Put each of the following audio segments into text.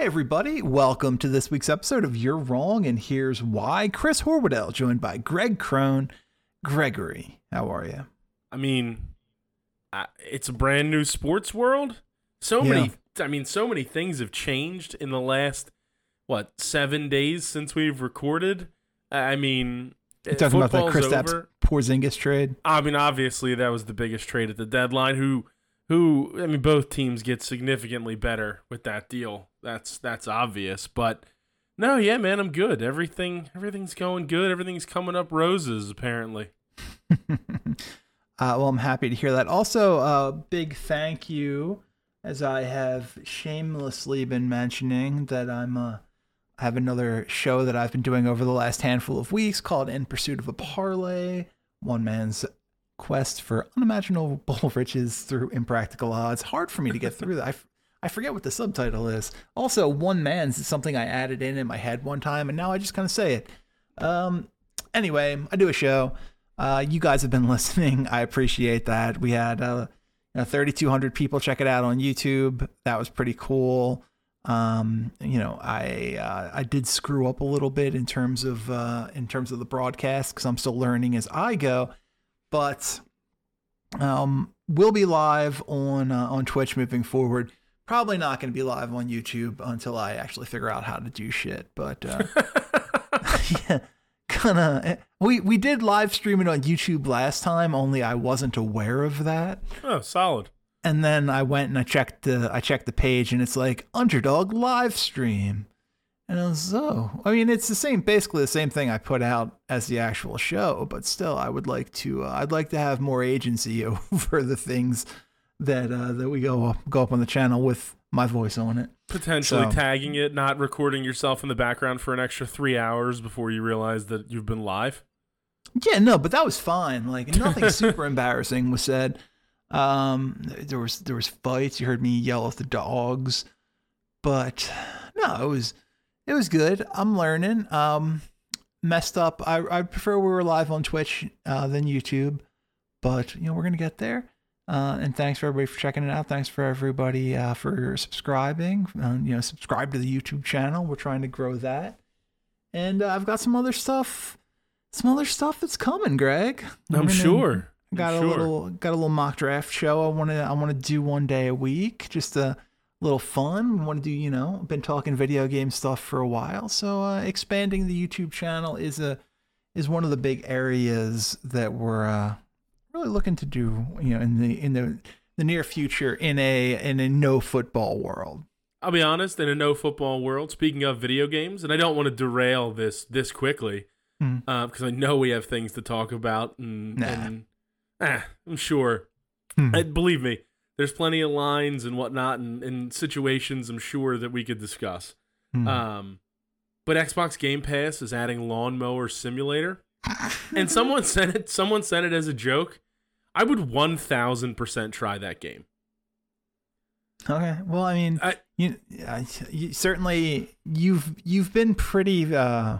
Hey everybody, welcome to this week's episode of You're Wrong and Here's Why. Chris Horwedel, joined by Greg Crone. Gregory, how are you? I mean, I- it's a brand new sports world. So Yeah. many, I mean, so many things have changed in the last what seven days since we've recorded. I mean, You talking about that Chris. Porzingis trade? I mean, obviously that was the biggest trade at the deadline. Who, who? I mean, both teams get significantly better with that deal. That's that's obvious. But no, yeah, man, I'm good. Everything, everything's going good. Everything's coming up roses. Apparently. Uh, well, I'm happy to hear that. Also, uh, big thank you, as I have shamelessly been mentioning that I'm uh, I have another show that I've been doing over the last handful of weeks called In Pursuit of a Parlay, one man's quest for unimaginable riches through impractical odds. Hard for me to get through that. I, f- I forget what the subtitle is. Also, one man's is something I added in in my head one time, and now I just kind of say it. Um, anyway, I do a show. Uh, you guys have been listening. I appreciate that. We had uh, you know, 3,200 people check it out on YouTube. That was pretty cool. Um, you know, I uh, I did screw up a little bit in terms of uh, in terms of the broadcast because I'm still learning as I go. But um, we'll be live on uh, on Twitch moving forward. Probably not going to be live on YouTube until I actually figure out how to do shit. But uh, yeah, gonna we we did live stream it on YouTube last time. Only I wasn't aware of that. Oh, solid. And then I went and I checked the I checked the page and it's like underdog live stream. And I was oh, I mean it's the same basically the same thing I put out as the actual show, but still I would like to uh, I'd like to have more agency over the things that uh, that we go up, go up on the channel with my voice on it. Potentially So- tagging it, not recording yourself in the background for an extra three hours before you realize that you've been live. Yeah, no, but that was fine. Like nothing super embarrassing was said. Um, there was there was fights. You heard me yell at the dogs, but no, it was it was good. I'm learning. Um, messed up. I I prefer we were live on Twitch uh, than YouTube, but you know we're gonna get there. Uh, and thanks for everybody for checking it out. Thanks for everybody uh, for subscribing. Uh, you know, subscribe to the YouTube channel. We're trying to grow that. And uh, I've got some other stuff some other stuff that's coming, Greg. I'm sure. I'm Got a sure. little got a little mock draft show. I want to I want to do one day a week, just a little fun. Want to do you know? Been talking video game stuff for a while, so uh, expanding the YouTube channel is a is one of the big areas that we're uh, really looking to do. You know, in the in the the near future in a in a no football world. I'll be honest, in a no football world, speaking of video games, and I don't want to derail this this quickly because I know we have things to talk about, and, Nah. and ah, I'm sure. Uh, believe me, there's plenty of lines and whatnot and, and situations I'm sure that we could discuss. Hmm. Um, but Xbox Game Pass is adding Lawnmower Simulator, and someone sent it. Someone sent it as a joke. I would one thousand percent try that game. Okay. Well, I mean, I- you, I, you certainly you've you've been pretty uh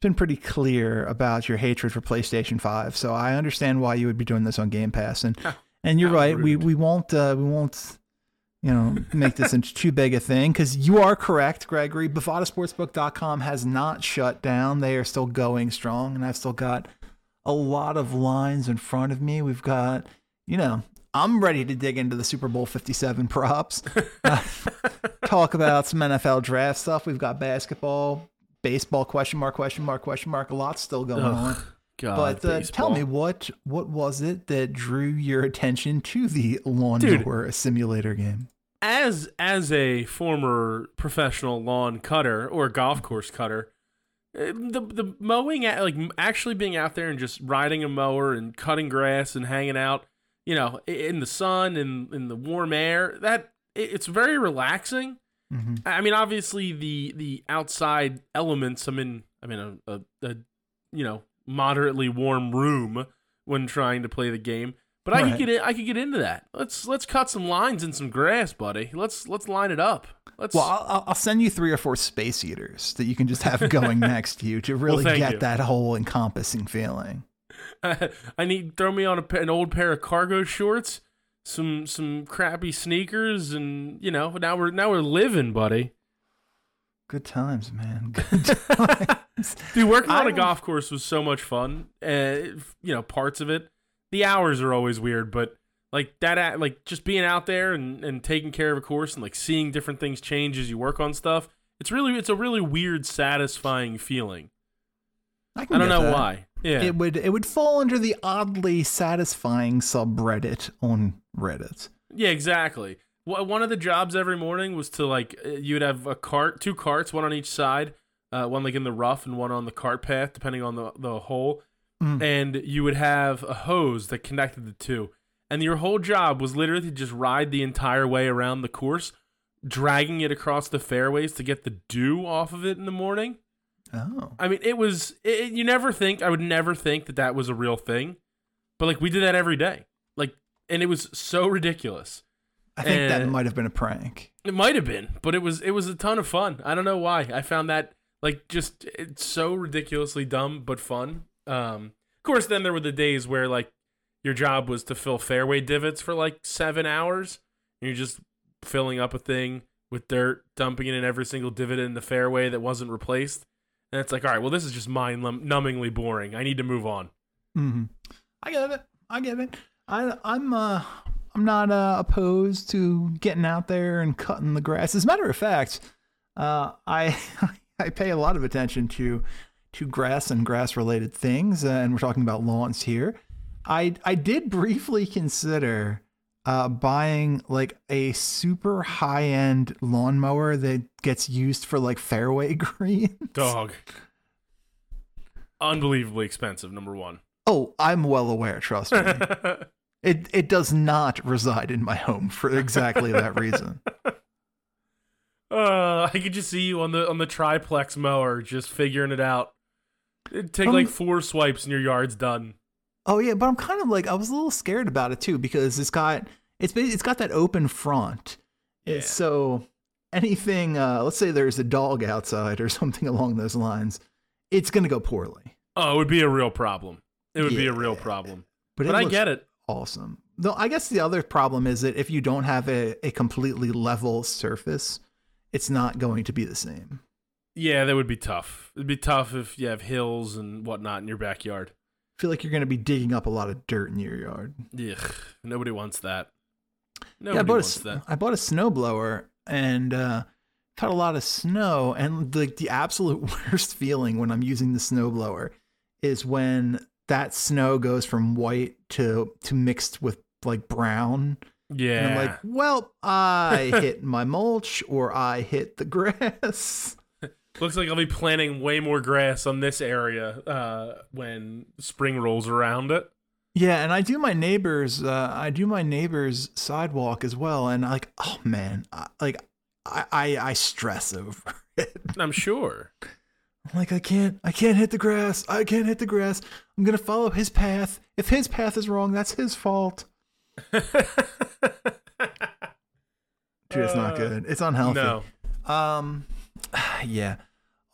been pretty clear about your hatred for PlayStation 5. So I understand why you would be doing this on Game Pass and How- and you're how right. We rude. we won't uh, we won't you know make this into too big a thing cuz you are correct, Gregory. bovadasportsbook.com has not shut down. They are still going strong and I've still got a lot of lines in front of me. We've got, you know, I'm ready to dig into the Super Bowl 57 props. Uh, talk about some NFL draft stuff. We've got basketball, baseball question mark question mark question mark. A lot still going on. God, But uh, tell me what what was it that drew your attention to the lawnmower simulator game? as as a former professional lawn cutter or golf course cutter, eh, the the mowing like actually being out there and just riding a mower and cutting grass and hanging out, you know, in the sun and in the warm air, that it's very relaxing. Mm-hmm. I mean, obviously the the outside elements. I'm in. I'm in a, a, a you know moderately warm room when trying to play the game. But I Right. could get in, I could get into that. Let's let's cut some lines in some grass, buddy. Let's let's line it up. Let's. Well, I'll- I'll, send you three or four space eaters that you can just have going next to you to really thank get you. that whole encompassing feeling. I need throw me on a, an old pair of cargo shorts, some some crappy sneakers, and you know now we're now we're living, buddy. Good times, man. Good times. Dude, working on a golf course was so much fun. Uh, you know, parts of it. The hours are always weird, but like that, like just being out there and, and taking care of a course and like seeing different things change as you work on stuff. It's really, it's a really weird, satisfying feeling. I, I don't know that. why. Yeah, It would it would fall under the oddly satisfying subreddit on Reddit. Yeah, exactly. One of the jobs every morning was to like uh, you would have a cart, two carts, one on each side, uh, one like in the rough and one on the cart path, depending on the the hole. Mm. And you would have a hose that connected the two, and your whole job was literally to just ride the entire way around the course, dragging it across the fairways to get the dew off of it in the morning. Oh, I mean, it was. It, you never think. I would never think that that was a real thing, but like we did that every day. Like, and it was so ridiculous. I think that Uh, might have been a prank. It might have been, but it was it was a ton of fun. I don't know why. I found that like just it's so ridiculously dumb but fun. Um of course then there were the days where like your job was to fill fairway divots for like 7 hours and you're just filling up a thing with dirt, dumping it in every single divot in the fairway that wasn't replaced. And it's like, all right, well this is just mind numbingly boring. I need to move on. hmm I get it. I get it. I I'm uh I'm not uh, opposed to getting out there and cutting the grass. As a matter of fact, uh, I I pay a lot of attention to to grass and grass related things, uh, and we're talking about lawns here. I I did briefly consider uh, buying like a super high end lawnmower that gets used for like fairway greens. Dog. Unbelievably expensive, number 1. Oh, I'm well aware. Trust me. It it does not reside in my home for exactly that reason. Uh, I could just see you on the on the triplex mower, just figuring it out. It'd take Um, like four swipes and your yard's done. Oh yeah, but I'm kind of like I was a little scared about it too because it's got it's it's got that open front. Yeah. so anything uh let's say there's a dog outside or something along those lines, it's going to go poorly. Oh, it would be a real problem. It would be a real problem. But, But I looks get it. Awesome. Though I guess the other problem is that if you don't have a, a completely level surface, it's not going to be the same. Yeah, that would be tough. It'd be tough if you have hills and whatnot in your backyard. I feel like you're going to be digging up a lot of dirt in your yard. Ugh, nobody wants that. yeah, I Nobody bought, a, that. I bought a snowblower and uh, had a lot of snow. And the, the absolute worst feeling when I'm using the snowblower is when that snow goes from white to to mixed with like brown. Yeah. And I'm like, well, I hit my mulch or I hit the grass. Looks like I'll be planting way more grass on this area uh, when spring rolls around it. Yeah, and I do my neighbor's uh, I do my neighbor's sidewalk as well, and like, oh man, I, like I, I I stress over it. I'm sure. I'm like, I can't, I can't hit the grass. I can't hit the grass. I'm gonna follow his path. If his path is wrong, that's his fault. Dude, it's not Uh, good. It's unhealthy. No. Um, yeah.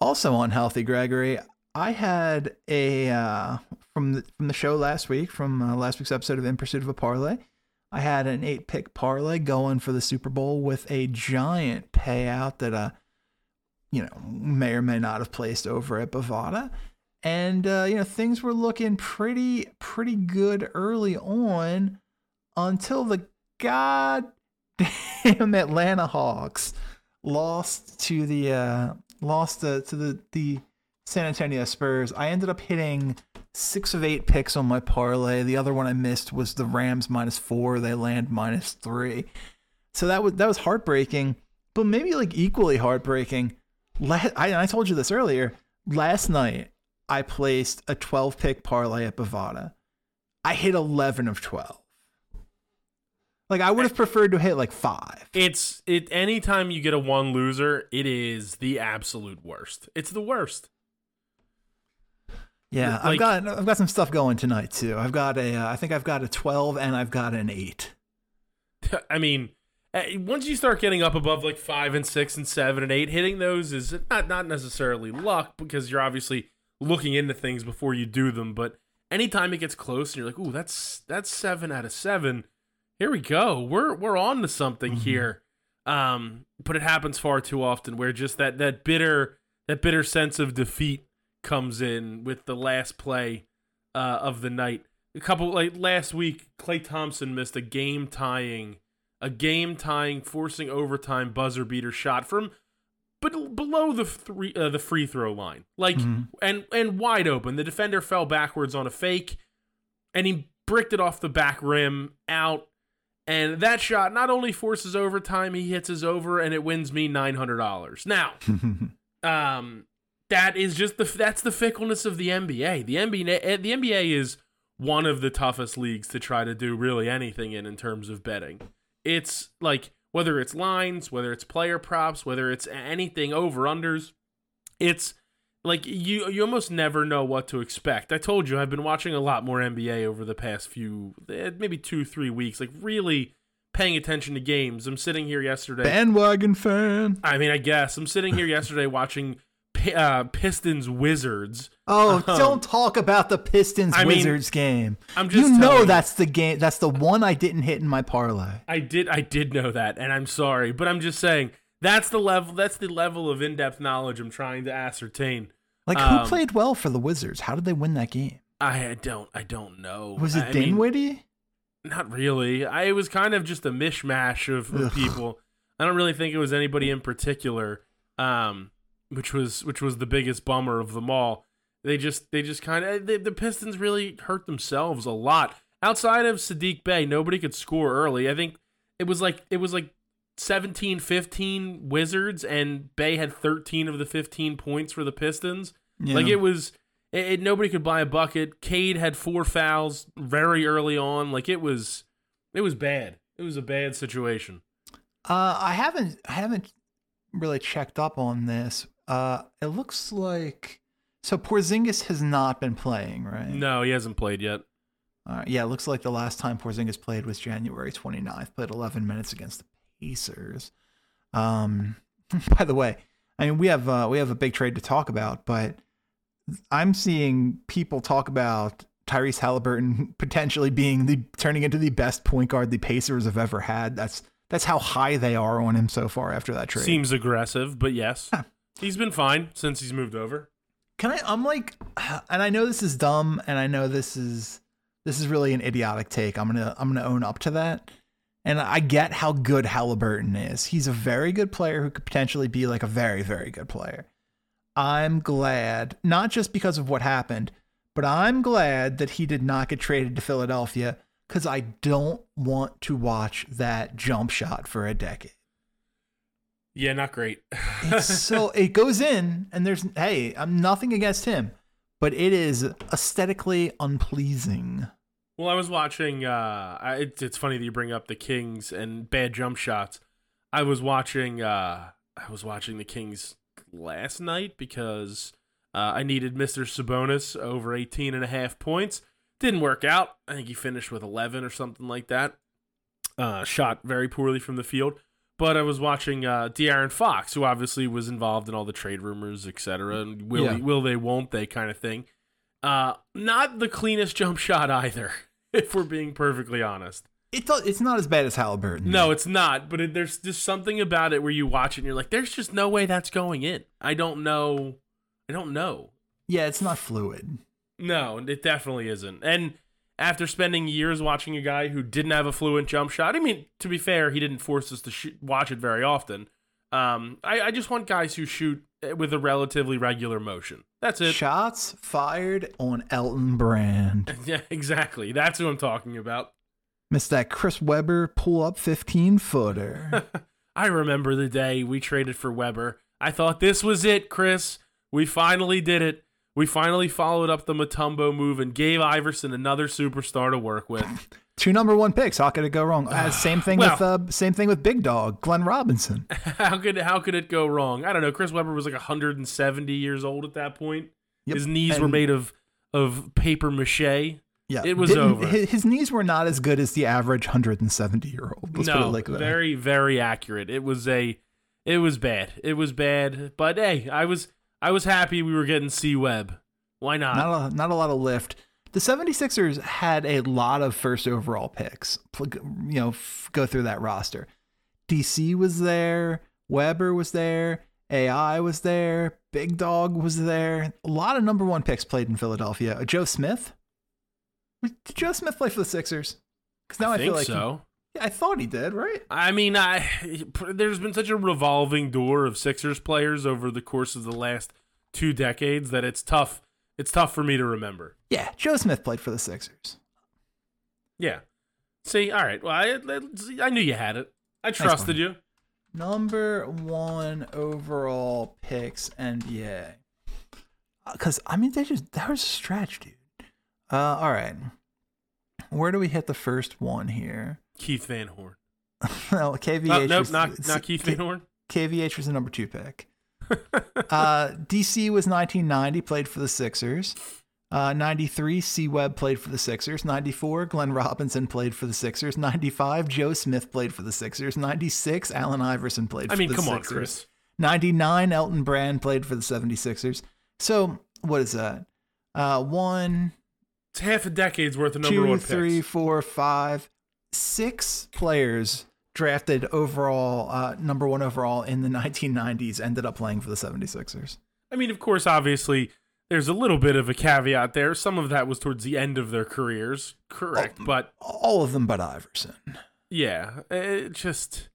Also unhealthy, Gregory. I had a uh, from the from the show last week, from uh, last week's episode of In Pursuit of a Parlay. I had an eight pick parlay going for the Super Bowl with a giant payout that uh, you know, may or may not have placed over at Bovada. And uh, you know, things were looking pretty pretty good early on until the goddamn Atlanta Hawks lost to the uh, lost uh, to the the San Antonio Spurs. I ended up hitting six of eight picks on my parlay. The other one I missed was the Rams minus four. They land minus three. So that was that was heartbreaking. But maybe like equally heartbreaking. I, I told you this earlier. Last night I placed a 12 pick parlay at Bovada. I hit 11 of 12. Like I would have preferred to hit like five. It's it anytime you get a one loser, it is the absolute worst. It's the worst. Yeah, I've got I've got some stuff going tonight too. I've got a uh, I think I've got a twelve and I've got an eight. I mean, eh, once you start getting up above like five and six and seven and eight, hitting those is not not necessarily luck because you're obviously looking into things before you do them. But anytime it gets close and you're like, "Ooh, that's that's seven out of seven. Here we go. We're we're on to something here." Um, but it happens far too often where just that that bitter that bitter sense of defeat comes in with the last play uh, of the night. A couple like last week, Klay Thompson missed a game tying, a game tying, forcing overtime buzzer beater shot from, but below the three uh, the free throw line, like Mhm. and and wide open. The defender fell backwards on a fake, and he bricked it off the back rim out. And that shot not only forces overtime, he hits his over, and it wins me nine hundred dollars. Now, um, that is just the that's the fickleness of the NBA. The NBA eh, the NBA is one of the toughest leagues to try to do really anything in in terms of betting. It's like whether it's lines, whether it's player props, whether it's anything over unders, it's like you you almost never know what to expect. I told you I've been watching a lot more NBA over the past few eh, maybe 2 3 weeks, like really paying attention to games. I'm sitting here yesterday Bandwagon fan. I mean, I guess I'm sitting here yesterday watching uh, Pistons Wizards. Oh, Um, don't talk about the Pistons I mean, Wizards game. I'm just you know you. that's the game. That's the one I didn't hit in my parlay. I did, I did know that, and I'm sorry, but I'm just saying that's the level. That's the level of in-depth knowledge I'm trying to ascertain. Like Um, who played well for the Wizards? How did they win that game? I don't, I don't know. Was it I mean, Dinwiddie? Not really. I it was kind of just a mishmash of, of people. I don't really think it was anybody in particular, um, which was which was the biggest bummer of them all. They just they just kind of the, Pistons really hurt themselves a lot. Outside of Saddiq Bey, nobody could score early. I think it was like it was like 17 15 Wizards and Bey had 13 of the 15 points for the Pistons. Like it was, it, it- nobody could buy a bucket. Cade had four fouls very early on. Like it was, it was bad. It was a bad situation. Uh, I haven't I haven't really checked up on this. Uh, it looks like so Porzingis has not been playing, right? No, he hasn't played yet. Uh, yeah, it looks like the last time Porzingis played was January 29th. Played 11 minutes against the Pacers. Um, by the way, I mean we have uh, we have a big trade to talk about, but I'm seeing people talk about Tyrese Halliburton potentially being the turning into the best point guard the Pacers have ever had. That's that's how high they are on him so far after that trade. Seems aggressive, but yes. He's been fine since he's moved over. Can I? I'm like, and I know this is dumb, and I know this is this is really an idiotic take. I'm gonna I'm gonna own up to that. And I get how good Halliburton is. He's a very good player who could potentially be like a very very good player. I'm glad, not just because of what happened, but I'm glad that he did not get traded to Philadelphia because I don't want to watch that jump shot for a decade. Yeah, not great. So it goes in, and there's hey, I'm nothing against him, but it is aesthetically unpleasing. Well, I was watching. Uh, I, it's it's funny that you bring up the Kings and bad jump shots. I was watching. Uh, I was watching the Kings last night because uh, I needed Mr. Sabonis over 18 and a half points. Didn't work out. I think he finished with 11 or something like that. Uh, shot very poorly from the field. But I was watching uh, De'Aaron Fox, who obviously was involved in all the trade rumors, etc. And will Yeah. will they, won't they, kind of thing. Uh, not the cleanest jump shot either, if we're being perfectly honest. It it's not as bad as Halliburton. No, it's not. But it, there's just something about it where you watch it and you're like, there's just no way that's going in. I don't know. I don't know. yeah, it's not fluid. No, it definitely isn't. And after spending years watching a guy who didn't have a fluent jump shot, I mean, to be fair, he didn't force us to shoot, watch it very often. Um, I, I just want guys who shoot with a relatively regular motion. That's it. Shots fired on Elton Brand. Yeah, exactly. That's who I'm talking about. Missed that Chris Webber pull up 15 footer. I remember the day we traded for Webber. I thought this was it, Chris. We finally did it. We finally followed up the Mutombo move and gave Iverson another superstar to work with. Two number one picks. How could it go wrong? Uh, same thing Well- with uh, same thing with Big Dog, Glenn Robinson. how could how could it go wrong? I don't know. Chris Webber was like 170 years old at that point. Yep. His knees were made of of paper mache. Yeah, It was Didn't- over. His, knees were not as good as the average 170 year old. Let's put it no, like that. very very accurate. It was a it was bad. It was bad. But hey, I was I was happy we were getting C Web. Why not? not a, not a lot of lift. The 76ers had a lot of first overall picks. You know, f- go through that roster. DC was there, Webber was there, AI was there, Big Dog was there. A lot of number one picks played in Philadelphia. Joe Smith. Did Joe Smith play for the Sixers? Because now I, I think feel like so. I thought he did, right? I mean, I there's been such a revolving door of Sixers players over the course of the last two decades that it's tough. It's tough for me to remember. Yeah, Joe Smith played for the Sixers. Yeah. See, all right. Well, I, I knew you had it. I trusted you. Number one overall picks NBA. Because I mean, they just that was a stretch, dude. Uh, all right. Where do we hit the first one here? Keith Van Horn. no, KVH. Uh, nope, was, not not Keith Van Horn. KVH was the number two pick. uh, DC was 1990, played for the Sixers. Uh, 93, C Webb played for the Sixers. 94, Glenn Robinson played for the Sixers. 95, Joe Smith played for the Sixers. 96, Allen Iverson played I for mean, the come on, Sixers. Chris. 99, Elton Brand played for the 76ers. So, what is that? Uh, one, It's half a decade's worth of number two, one three, picks. four, five, six players drafted overall, uh, number one overall in the 1990s ended up playing for the 76ers. I mean, of course, obviously, there's a little bit of a caveat there. Some of that was towards the end of their careers, correct? Oh. But All of them but Iverson. yeah, it just,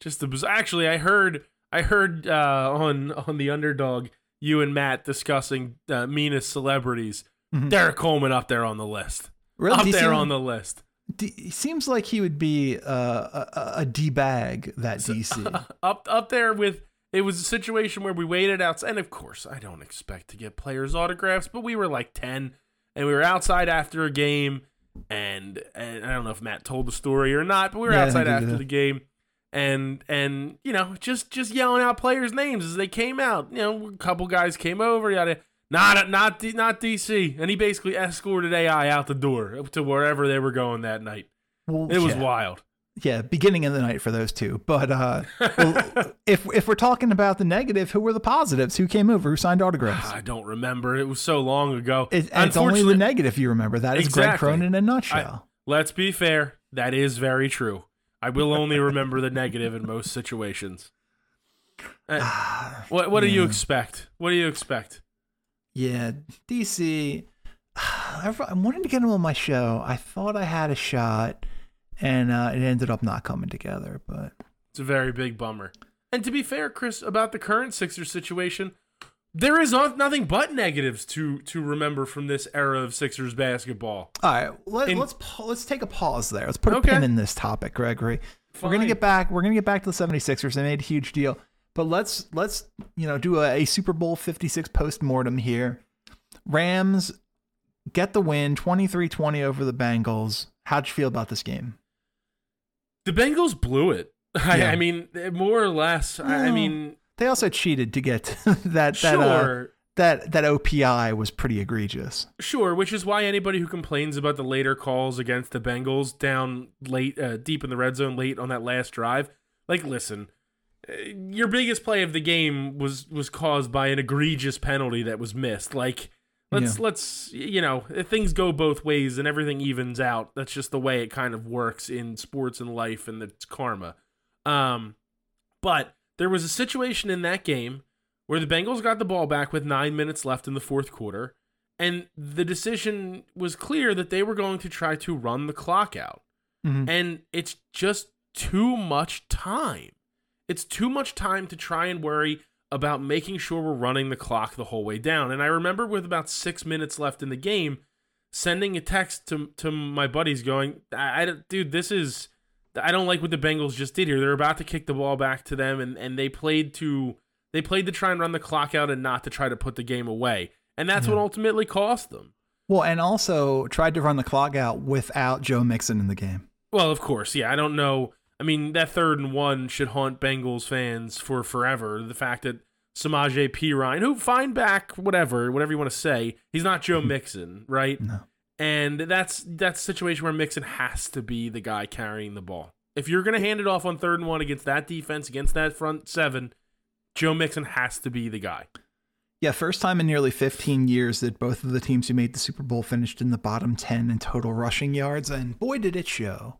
just the biz- actually, I heard, I heard uh, on on the underdog, you and Matt discussing uh, meanest celebrities. Mhm. Derrick Coleman up there on the list. Really? up He there on the list. D- seems like he would be uh, a, a, D bag, that DC. up up there with it was a situation where we waited outside and of course I don't expect to get players autographs but we were like 10 and we were outside after a game and, and I don't know if Matt told the story or not but we were Yeah, outside after the game and and you know just just yelling out players names as they came out you know a couple guys came over yada not not D- not DC and he basically escorted AI out the door to wherever they were going that night Well, it was yeah. wild yeah, beginning of the night for those two. But uh, well, if if we're talking about the negative, who were the positives? Who came over? Who signed autographs? I don't remember. It was so long ago. It, it's only the negative you remember. That is Greg Cronin in a nutshell. Let's be fair. That is very true. I will only remember the negative in most situations. Uh, what What do you expect? What do you expect? Yeah, DC. I wanted to get him on my show. I thought I had a shot, and uh, it ended up not coming together. But It's a very big bummer. And to be fair, Chris, about the current Sixers situation, there is nothing but negatives to to remember from this era of Sixers basketball. all right, let, In- let's pa- let's take a pause there. Let's put a Okay. pin in this topic, Gregory. We're gonna get back. We're gonna get back to the 76ers. They made a huge deal, but let's let's you know do a, a Super Bowl 56 post mortem here. Rams get the win, 23-20 over the Bengals. How'd you feel about this game? The Bengals blew it. I, Yeah. I mean, more or less. I, I mean, They also cheated to get that that uh, sure. that that OPI was pretty egregious. Sure, which is why anybody who complains about the later calls against the Bengals down late, uh, deep in the red zone, late on that last drive, like, listen, uh, your biggest play of the game was was caused by an egregious penalty that was missed. Like, let's Yeah. let's you know, things go both ways and everything evens out. That's just the way it kind of works in sports and life, and it's karma. Um, but there was a situation in that game where the Bengals got the ball back with nine minutes left in the fourth quarter, and the decision was clear that they were going to try to run the clock out. Mhm. And it's just too much time. It's too much time to try and worry about making sure we're running the clock the whole way down. And I remember with about six minutes left in the game, sending a text to to my buddies going, I, I dude, this is I don't like what the Bengals just did here. They're about to kick the ball back to them, and, and they played to they played to try and run the clock out and not to try to put the game away. And that's what ultimately cost them. Well, and also tried to run the clock out without Joe Mixon in the game. Well, of course, yeah. I don't know. I mean, that third and one should haunt Bengals fans for forever. The fact that Samaje Perine, who fine back, whatever, whatever you want to say, he's not Joe hmm. Mixon, right? No. And that's that's a situation where Mixon has to be the guy carrying the ball. If you're going to hand it off on third and one against that defense, against that front seven, Joe Mixon has to be the guy. Yeah, first time in nearly 15 years that both of the teams who made the Super Bowl finished in the bottom 10 in total rushing yards, and boy, did it show.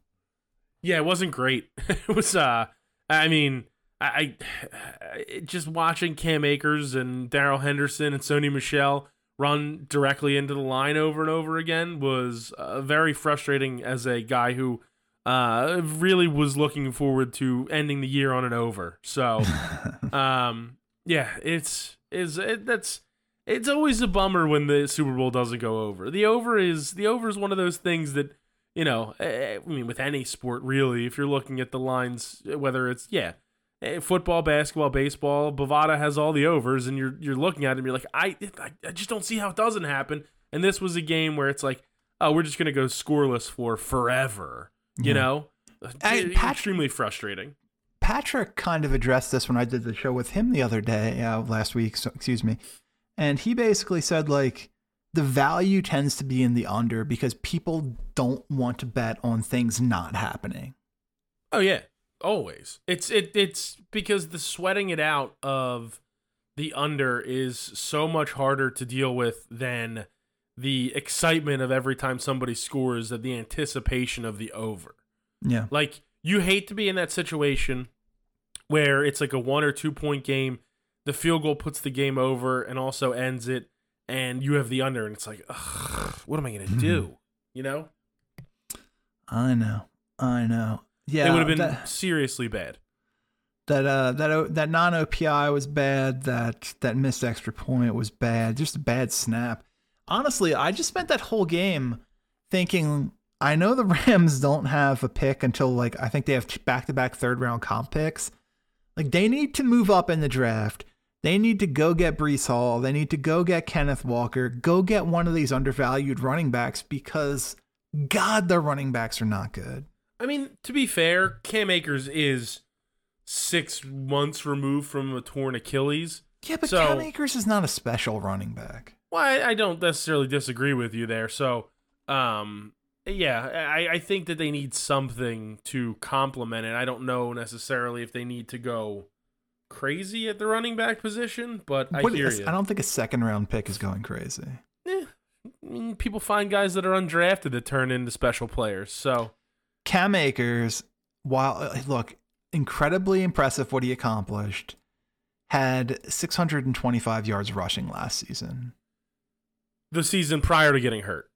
Yeah, it wasn't great. it was, uh, I mean, I, I just watching Cam Akers and Darrell Henderson and Sony Michel run directly into the line over and over again was uh, very frustrating as a guy who uh, really was looking forward to ending the year on an over. So, um, yeah, it's is it, that's it's always a bummer when the Super Bowl doesn't go over. The over is the over is one of those things that you know. eh, eh, I mean, with any sport, really, if you're looking at the lines, whether it's yeah, eh, football, basketball, baseball, Bovada has all the overs, and you're you're looking at it and you're like, I I, I just don't see how it doesn't happen. And this was a game where it's like, oh, we're just gonna go scoreless for forever. You Yeah. know, Eh, Pat- extremely frustrating. Patrick kind of addressed this when I did the show with him the other day, uh, last week, so, excuse me. And he basically said, like, the value tends to be in the under because people don't want to bet on things not happening. Oh yeah, always. It's it it's because the sweating it out of the under is so much harder to deal with than the excitement of every time somebody scores of the anticipation of the over. Yeah. Like you hate to be in that situation where it's like a one or two point game, the field goal puts the game over and also ends it, and you have the under, and it's like, Ugh, what am I gonna do? You know, I know. I know. Yeah. it would have been that- seriously bad. that uh that that non OPI was bad. That that missed extra point was bad. Just a bad snap. Honestly, I just spent that whole game thinking. I know the Rams don't have a pick until like I think they have back to back third round comp picks. Like they need to move up in the draft. They need to go get Breece Hall. They need to go get Kenneth Walker. Go get one of these undervalued running backs because God, their running backs are not good. I mean, to be fair, Cam Akers is six months removed from a torn Achilles. Yeah, but So- Cam Akers is not a special running back. Well, I, I don't necessarily disagree with you there. So, um, yeah, I, I think that they need something to complement it. I don't know necessarily if they need to go crazy at the running back position, but I What- hear you. I don't think a second round pick is going crazy. Eh, I mean, people find guys that are undrafted that turn into special players. So, Cam Akers, while uh, look, incredibly impressive what he accomplished, had 625 yards rushing last season. the season prior to getting hurt.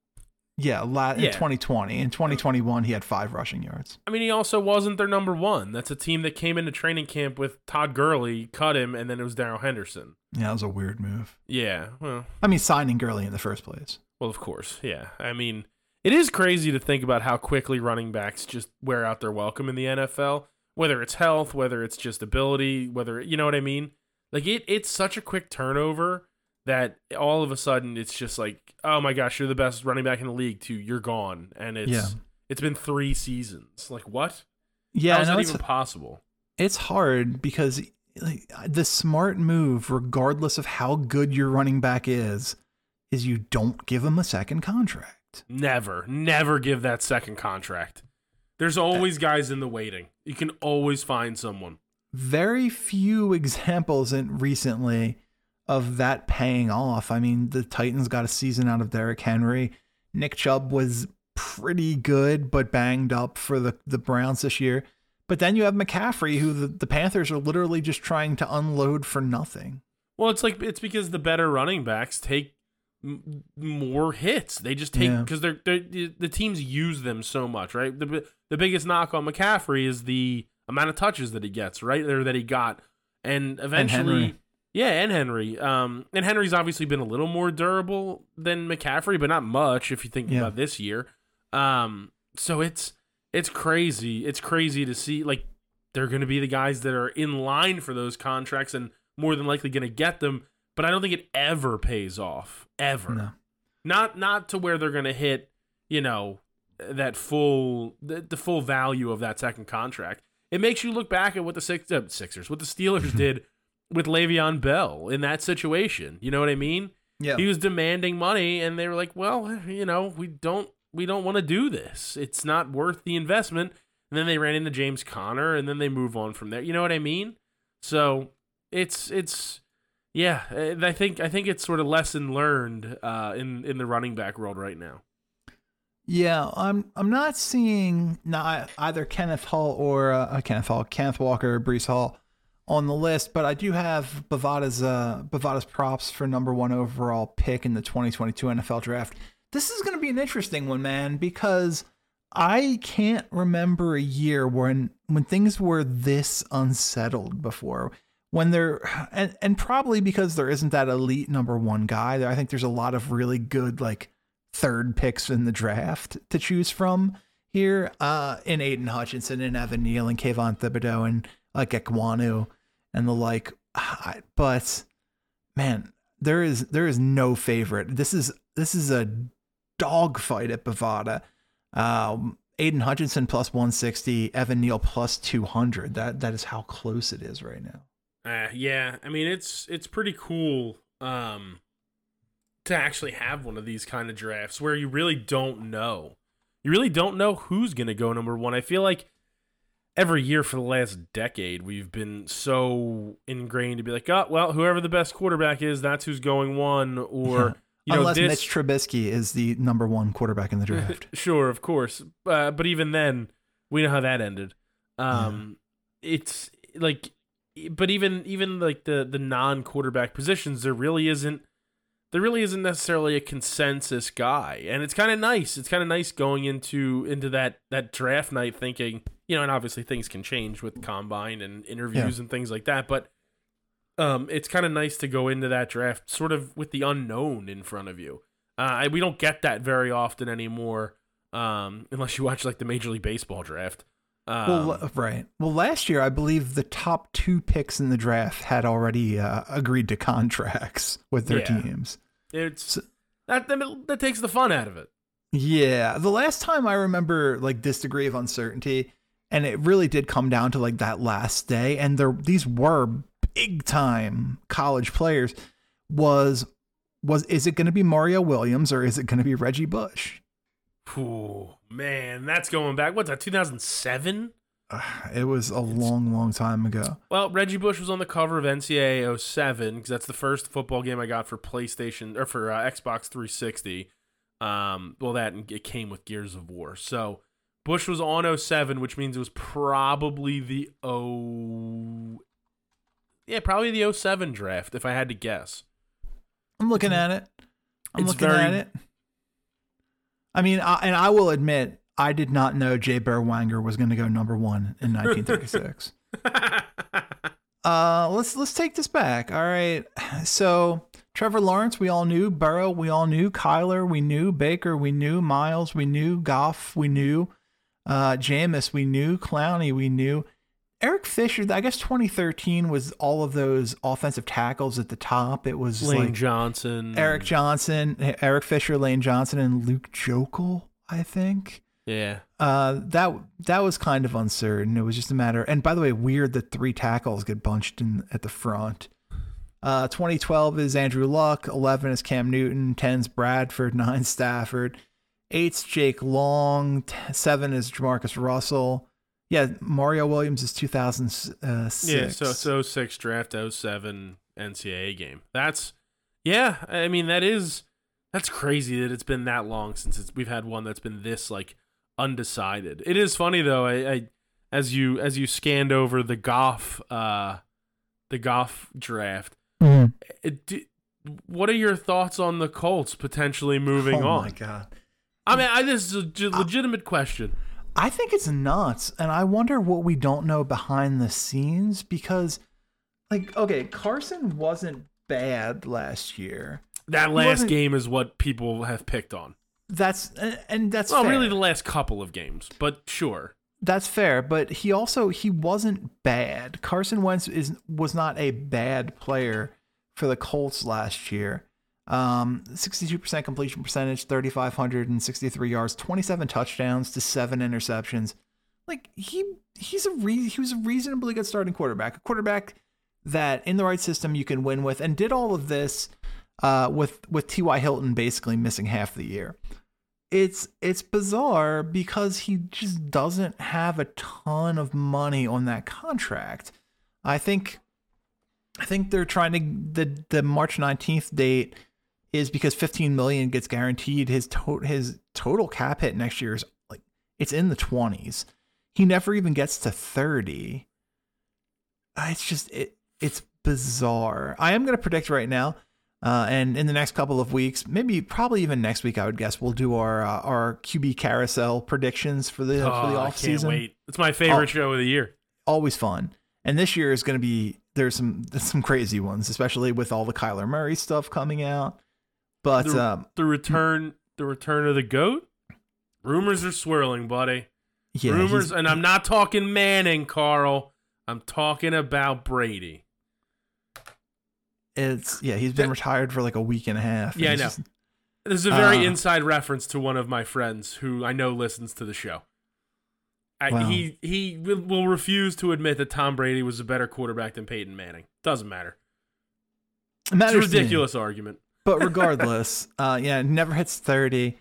Yeah, la- in Yeah. 2020. In 2021, he had five rushing yards. I mean, he also wasn't their number one. That's a team that came into training camp with Todd Gurley, cut him, and then it was Darrell Henderson. Yeah, that was a weird move. Yeah, well, I mean, signing Gurley in the first place. well, of course, yeah. I mean, it is crazy to think about how quickly running backs just wear out their welcome in the NFL. Whether it's health, whether it's just ability, whether you know what I mean. Like it, it's such a quick turnover that all of a sudden it's just like, oh my gosh, you're the best running back in the league. To you're gone, and it's Yeah. it's been three seasons. Like what? Yeah, How is no, that it's, even possible? it's hard because like, the smart move, regardless of how good your running back is, is you don't give him a second contract. Never, never give that second contract. There's always guys in the waiting. You can always find someone. very few examples in recently of that paying off. I mean, the Titans got a season out of Derrick Henry. Nick Chubb was pretty good, but banged up for the, the Browns this year. But then you have McCaffrey, who the, the Panthers are literally just trying to unload for nothing. Well, it's like it's because the better running backs take m- more hits. They just take Yeah. because they're, they're the teams use them so much, right? The the biggest knock on McCaffrey is the amount of touches that he gets, right? Or that he got, and eventually, Henry. Yeah, and Henry. Um, and Henry's obviously been a little more durable than McCaffrey, but not much if you think Yeah. about this year. Um, so it's it's crazy. It's crazy to see like they're going to be the guys that are in line for those contracts and more than likely going to get them. But I don't think it ever pays off. Ever. No. Not not to where they're going to hit, you know, that full the, the full value of that second contract. It makes you look back at what the six, uh, Sixers, what the Steelers did with Le'Veon Bell in that situation. You know what I mean? Yeah. He was demanding money, and they were like, "Well, you know, we don't we don't want to do this. It's not worth the investment." And then they ran into James Conner, and then they move on from there. You know what I mean? So it's it's yeah. I think I think it's sort of lesson learned uh, in in the running back world right now. Yeah, I'm I'm not seeing not either Kenneth Hall or uh, Kenneth Hall, Kenneth Walker, or Breece Hall on the list, but I do have Bovada's uh, Bovada's props for number one overall pick in the 2022 NFL Draft. This is going to be an interesting one, man, because I can't remember a year when when things were this unsettled before. When there and and probably because there isn't that elite number one guy. I think there's a lot of really good like third picks in the draft to choose from here. Uh, in Aidan Hutchinson and Evan Neal and Kayvon Thibodeaux and like Ekwonu and the like. But man, there is there is no favorite. This is this is a dogfight at Bovada. Um, Aidan Hutchinson plus 160, Evan Neal plus 200. That that is how close it is right now. Uh, yeah, I mean it's it's pretty cool. Um, to actually have one of these kind of drafts where you really don't know. You really don't know who's going to go number one. I feel like every year for the last decade, we've been so ingrained to be like, oh, well, whoever the best quarterback is, that's who's going one. Or, you know, Unless this... Mitch Trubisky is the number one quarterback in the draft. sure, of course. Uh, but even then, we know how that ended. Um, yeah. It's like, but even even like the the non quarterback positions, there really isn't there really isn't necessarily a consensus guy, and it's kind of nice. It's kind of nice going into into that that draft night thinking, you know, and obviously things can change with combine and interviews yeah. and things like that, but um, it's kind of nice to go into that draft sort of with the unknown in front of you. Uh, we don't get that very often anymore, um, unless you watch like the Major League Baseball draft. Um, well, right. Well, last year I believe the top two picks in the draft had already uh, agreed to contracts with their yeah. teams. It's so, that, that that takes the fun out of it. Yeah, the last time I remember like this degree of uncertainty, and it really did come down to like that last day, and there these were big time college players. Was was is it going to be Mario Williams or is it going to be Reggie Bush? Ooh, man, that's going back. What's that? Two thousand seven. It was a long, long time ago. Well, Reggie Bush was on the cover of NCAA 07 because that's the first football game I got for PlayStation or for uh, Xbox 360. Um, well, that it came with Gears of War. So Bush was on 07, which means it was probably the O. Yeah, probably the 07 draft, if I had to guess. I'm looking at it. I'm it's looking very... at it. I mean, I, and I will admit, I did not know Jay Berwanger was going to go number one in 1936. uh, let's let's take this back. All right, so Trevor Lawrence, we all knew. Burrow, we all knew. Kyler, we knew. Baker, we knew. Miles, we knew. Goff, we knew. Uh, Jameis, we knew. Clowney, we knew. Eric Fisher, I guess 2013 was all of those offensive tackles at the top. It was Lane like Johnson, Eric Johnson, Eric Fisher, Lane Johnson, and Luke Joeckel. I think. Yeah. Uh, that that was kind of uncertain. It was just a matter. And by the way, weird that three tackles get bunched in at the front. Uh, 2012 is Andrew Luck. 11 is Cam Newton. 10's Bradford. 9 Stafford. 8's Jake Long. 7 is JaMarcus Russell. Yeah, Mario Williams is 2006. Yeah, so so six draft 07 NCAA game. That's yeah. I mean that is that's crazy that it's been that long since we've had one that's been this like undecided. It is funny though. I, I as you as you scanned over the Goff uh the Goff draft. Mm. It, what are your thoughts on the Colts potentially moving oh on? Oh my god! I mean, I, this is a legitimate question. I think it's nuts, and I wonder what we don't know behind the scenes because, like, okay, Carson wasn't bad last year. That last game is what people have picked on. That's and that's well, fair. really the last couple of games, but sure. That's fair, but he also he wasn't bad. Carson Wentz is was not a bad player for the Colts last year. Um, 62% completion percentage, 3,563 yards, 27 touchdowns to seven interceptions. Like he he's a re- he was a reasonably good starting quarterback, a quarterback that in the right system you can win with, and did all of this uh, with with T.Y. Hilton basically missing half the year. It's it's bizarre because he just doesn't have a ton of money on that contract. I think I think they're trying to the the March 19th date is because 15 million gets guaranteed his to- his total cap hit next year is like it's in the 20s. He never even gets to 30. Uh, It's just it it's bizarre. I am going to predict right now uh, and in the next couple of weeks, maybe probably even next week, I would guess we'll do our uh, our QB carousel predictions for the for the Oh, off season. wait. It's my favorite Oh. show of the year. Always fun. And this year is going to be there's some there's some crazy ones, especially with all the Kyler Murray stuff coming out. But The- um, The return, the return of the goat. Rumors are swirling, buddy. yeah, Rumors, and I'm not talking Manning, Carl. I'm talking about Brady. it's yeah he's been retired for like a week and a half. Yeah, I know. just- This is a very Uh, inside reference to one of my friends who I know listens to the show. I, Wow. He he will, will refuse to admit that Tom Brady was a better quarterback than Peyton Manning. Doesn't matter. it It's a ridiculous argument. But regardless, uh, yeah, never hits 30.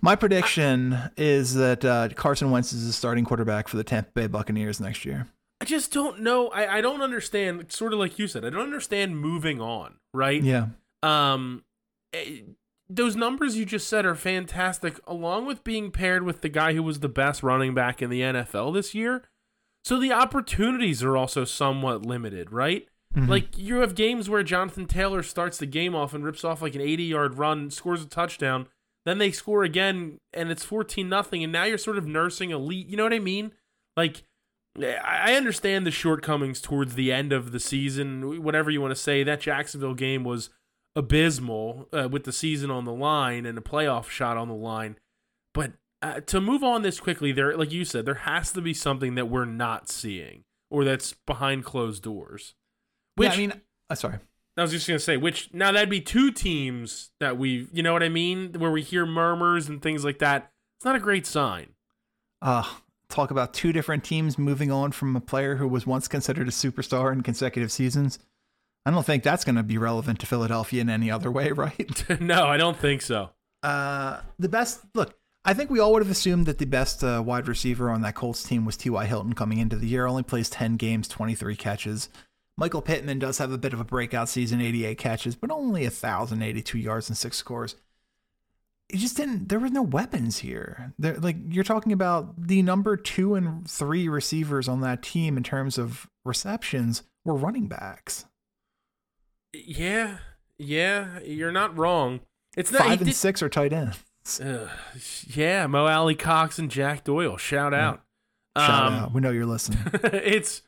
My prediction is that uh, Carson Wentz is the starting quarterback for the Tampa Bay Buccaneers next year. I just don't know. I, I don't understand. Sort of like you said, I don't understand moving on. Right? Yeah. Um, eh, those numbers you just said are fantastic, along with being paired with the guy who was the best running back in the NFL this year. So the opportunities are also somewhat limited, right? Mhm. Like you have games where Jonathan Taylor starts the game off and rips off like an 80 yard run, scores a touchdown, then they score again and it's 14 nothing, and now you're sort of nursing a lead. You know what I mean? Like I I understand the shortcomings towards the end of the season, whatever you want to say. That Jacksonville game was abysmal uh, with the season on the line and a playoff shot on the line. But uh, to move on this quickly, there, like you said, there has to be something that we're not seeing or that's behind closed doors. Which yeah, I mean, uh, sorry. I was just gonna say, which now that'd be two teams that we, you know what I mean, where we hear murmurs and things like that. It's not a great sign. Uh, talk about two different teams moving on from a player who was once considered a superstar in consecutive seasons. I don't think that's going to be relevant to Philadelphia in any other way, right? no, I don't think so. Uh, the best look. I think we all would have assumed that the best uh, wide receiver on that Colts team was T.Y. Hilton coming into the year. Only plays 10 games, 23 catches. Michael Pittman does have a bit of a breakout season, 88 catches, but only 1,082 yards and six scores. It just didn't. There were no weapons here. There, like you're talking about the number two and three receivers on that team in terms of receptions were running backs. Yeah, yeah, you're not wrong. It's not. Five and did- six are tight ends. Ugh, yeah, Mo Alie-Cox and Jack Doyle. Shout out. Shout Um, out. We know you're listening. it's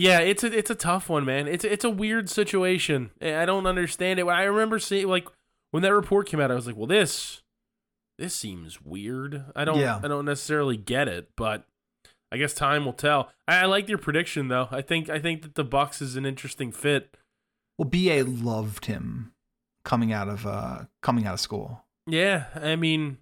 yeah, it's a it's a tough one, man. It's it's a weird situation. I don't understand it. I remember seeing like when that report came out, I was like, well, this this seems weird. I don't Yeah. I don't necessarily get it, but I guess time will tell. I, I like your prediction though. I think I think that the Bucks is an interesting fit. Well, BA loved him coming out of uh coming out of school. Yeah, I mean,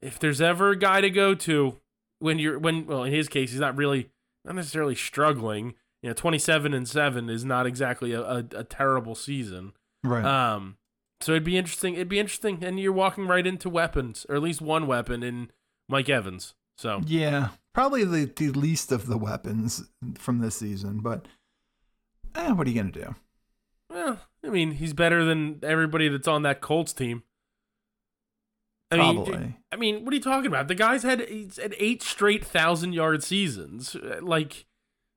if there's ever a guy to go to when you're when well, in his case, he's not really not necessarily struggling. You know, 27 and seven is not exactly a, a, a terrible season. Right. Um, so it'd be interesting. It'd be interesting, and you're walking right into weapons, or at least one weapon in Mike Evans. So yeah. Probably the, the least of the weapons from this season, but eh, what are you gonna do? well, I mean, he's better than everybody that's on that Colts team. I Probably. mean, I mean, what are you talking about? The guy's had he's had eight straight thousand yard seasons. Like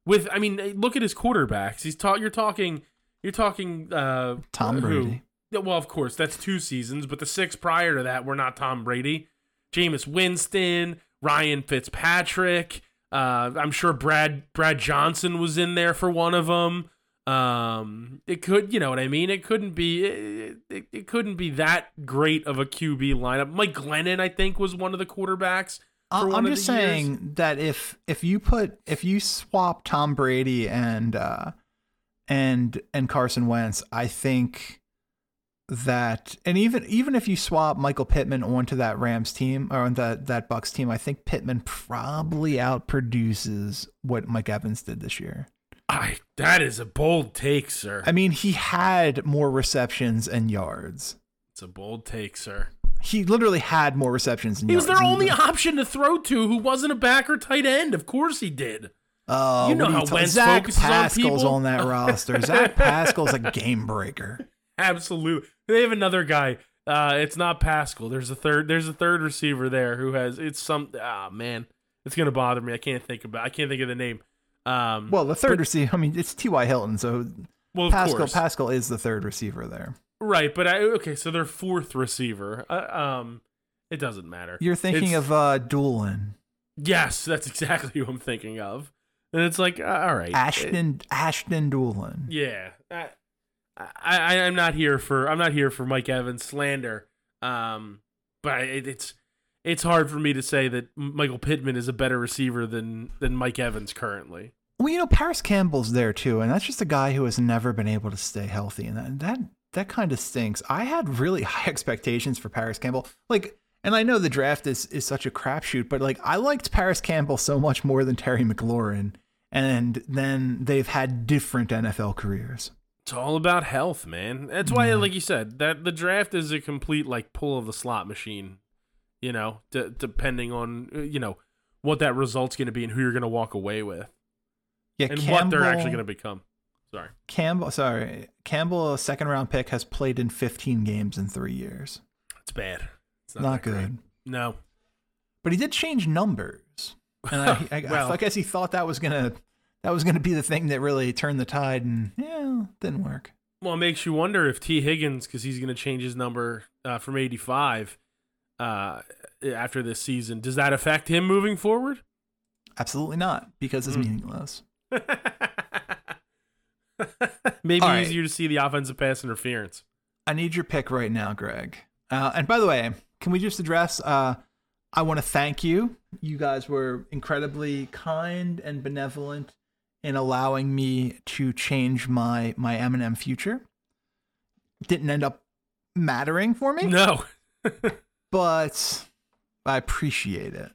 with, I mean, look at his quarterbacks. He's taught. You're talking. You're talking. Uh, Tom uh, who? Brady. Well, of course, that's two seasons, but the six prior to that were not Tom Brady. Jameis Winston, Ryan Fitzpatrick. Uh, I'm sure Brad Brad Johnson was in there for one of them. Um, it could, you know what I mean. It couldn't be, it, it, it couldn't be that great of a QB lineup. Mike Glennon, I think, was one of the quarterbacks. I- for one I'm of just the years. saying that if if you put if you swap Tom Brady and uh and and Carson Wentz, I think that, and even even if you swap Michael Pittman onto that Rams team or on that that Bucks team, I think Pittman probably outproduces what Mike Evans did this year. I that is a bold take, sir. I mean, he had more receptions and yards. It's a bold take, sir. He literally had more receptions He was their only option to throw to who wasn't a back or tight end. Of course he did. Oh, You know how Wentz Zach on Pascal's people. on that roster. Zach Pascal's a game breaker. Absolutely. They have another guy. Uh, it's not Pascal. There's a third. There's a third receiver there who has. It's some. Ah, man, it's gonna bother me. I can't think about. I can't think of the name. Um, Well, the third receiver. I mean, it's T.Y. Hilton, so well, Pascal course. Pascal is the third receiver there. Right, but I, okay, so their fourth receiver. Uh, um, it doesn't matter. You're thinking It's- of uh, Dulin, Yes, that's exactly who I'm thinking of. And it's like, uh, all right, Ashton Ashton Dulin. Yeah, I, I, I'm not here for I'm not here for Mike Evans slander. Um, but it, it's it's hard for me to say that Michael Pittman is a better receiver than than Mike Evans currently. Well, you know, Parris Campbell's there too, and that's just a guy who has never been able to stay healthy, and that that that kind of stinks. I had really high expectations for Parris Campbell, like, and I know the draft is is such a crapshoot, but like, I liked Parris Campbell so much more than Terry McLaurin, and then they've had different NFL careers. It's all about health, man. That's why, Yeah. like you said, that the draft is a complete like pull of the slot machine. You know, d- depending on you know what that result's going to be and who you're going to walk away with Yeah, and Campbell, what they're actually going to become. Sorry. Campbell, sorry, Campbell, a second round pick, has played in 15 games in three years. It's bad. It's Not, great. good. No. but he did change numbers, and I, I, Well- I guess he thought that was gonna that was gonna be the thing that really turned the tide, and yeah, didn't work. Well, it makes you wonder if Tee Higgins, because he's going to change his number uh, from 85 uh, after this season, does that affect him moving forward? Absolutely not, because it's Mm. meaningless. Maybe right. easier to see the offensive pass interference. I need your pick right now, Greg. Uh, and by the way, can we just address? Uh, I want to thank you. You guys were incredibly kind and benevolent in allowing me to change my my Eminem future. Didn't end up mattering for me, No. but I appreciate it.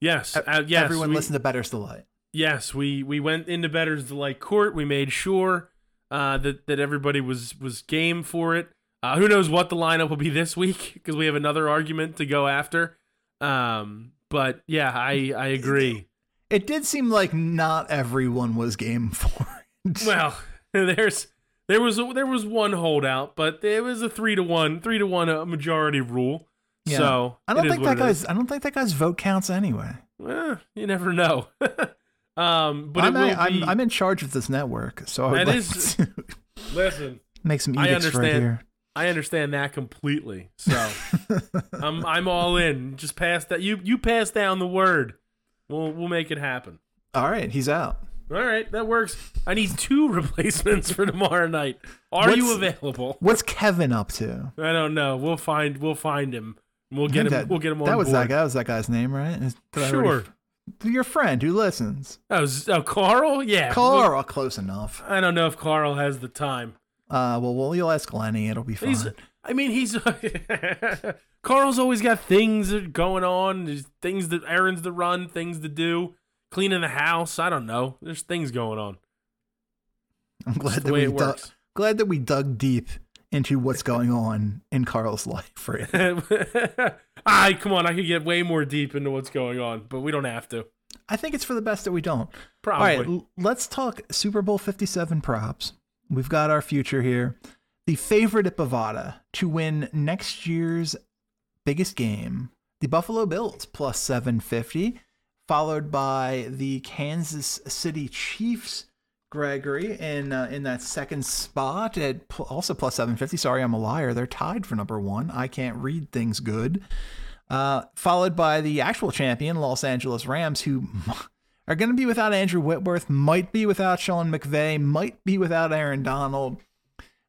yes. Uh, yes. Everyone we, listen to Better's Delight. Yes, we we went into Better's Delight Court. We made sure uh, that that everybody was was game for it. Uh, who knows what the lineup will be this week because we have another argument to go after. Um, but yeah, I I agree. It did seem like not everyone was game for it. Well, there's there was there was one holdout, but it was a three to one three to one uh, majority rule. Yeah. So I don't think that it is. guy's. I don't think that guy's vote counts anyway. Eh, you never know. um, but I'm, will I'm. I'm in charge of this network, so I would That like is- to listen, make some I edicts right here. I understand that completely. So I'm I'm all in. Just pass that. You you pass down the word. We'll we'll make it happen. All right, he's out. All right, that works. I need two replacements for tomorrow night. Are you available? What's Kevin up to? I don't know. We'll find we'll find him. We'll get him. that, we'll get him on That was board. that guy. That was that guy's name, right? Is- did I Sure. already- Your friend who listens. Oh, oh, Carl. Yeah. Carl, close enough. I don't know if Carl has the time. Uh, well, well, you'll ask Lenny. It'll be fine. He's. I mean, he's. Carl's always got things going on. There's things that errands to run, things to do, cleaning the house. I don't know. There's things going on. I'm glad That's that we dug, glad that we dug deep into what's going on in Carl's life. Right? I come on. I could get way more deep into what's going on, but we don't have to. I think it's for the best that we don't. Probably. All right, l- let's talk Super Bowl 57 props. We've got our future here. The favorite at Bovada to win next year's biggest game, the Buffalo Bills plus 750, followed by the Kansas City Chiefs. Gregory in uh, in that second spot at pl- also plus 750. Sorry, I'm a liar. They're tied for number one. I can't read things good. Uh, followed by the actual champion, Los Angeles Rams, who are going to be without Andrew Whitworth, might be without Sean McVay, might be without Aaron Donald.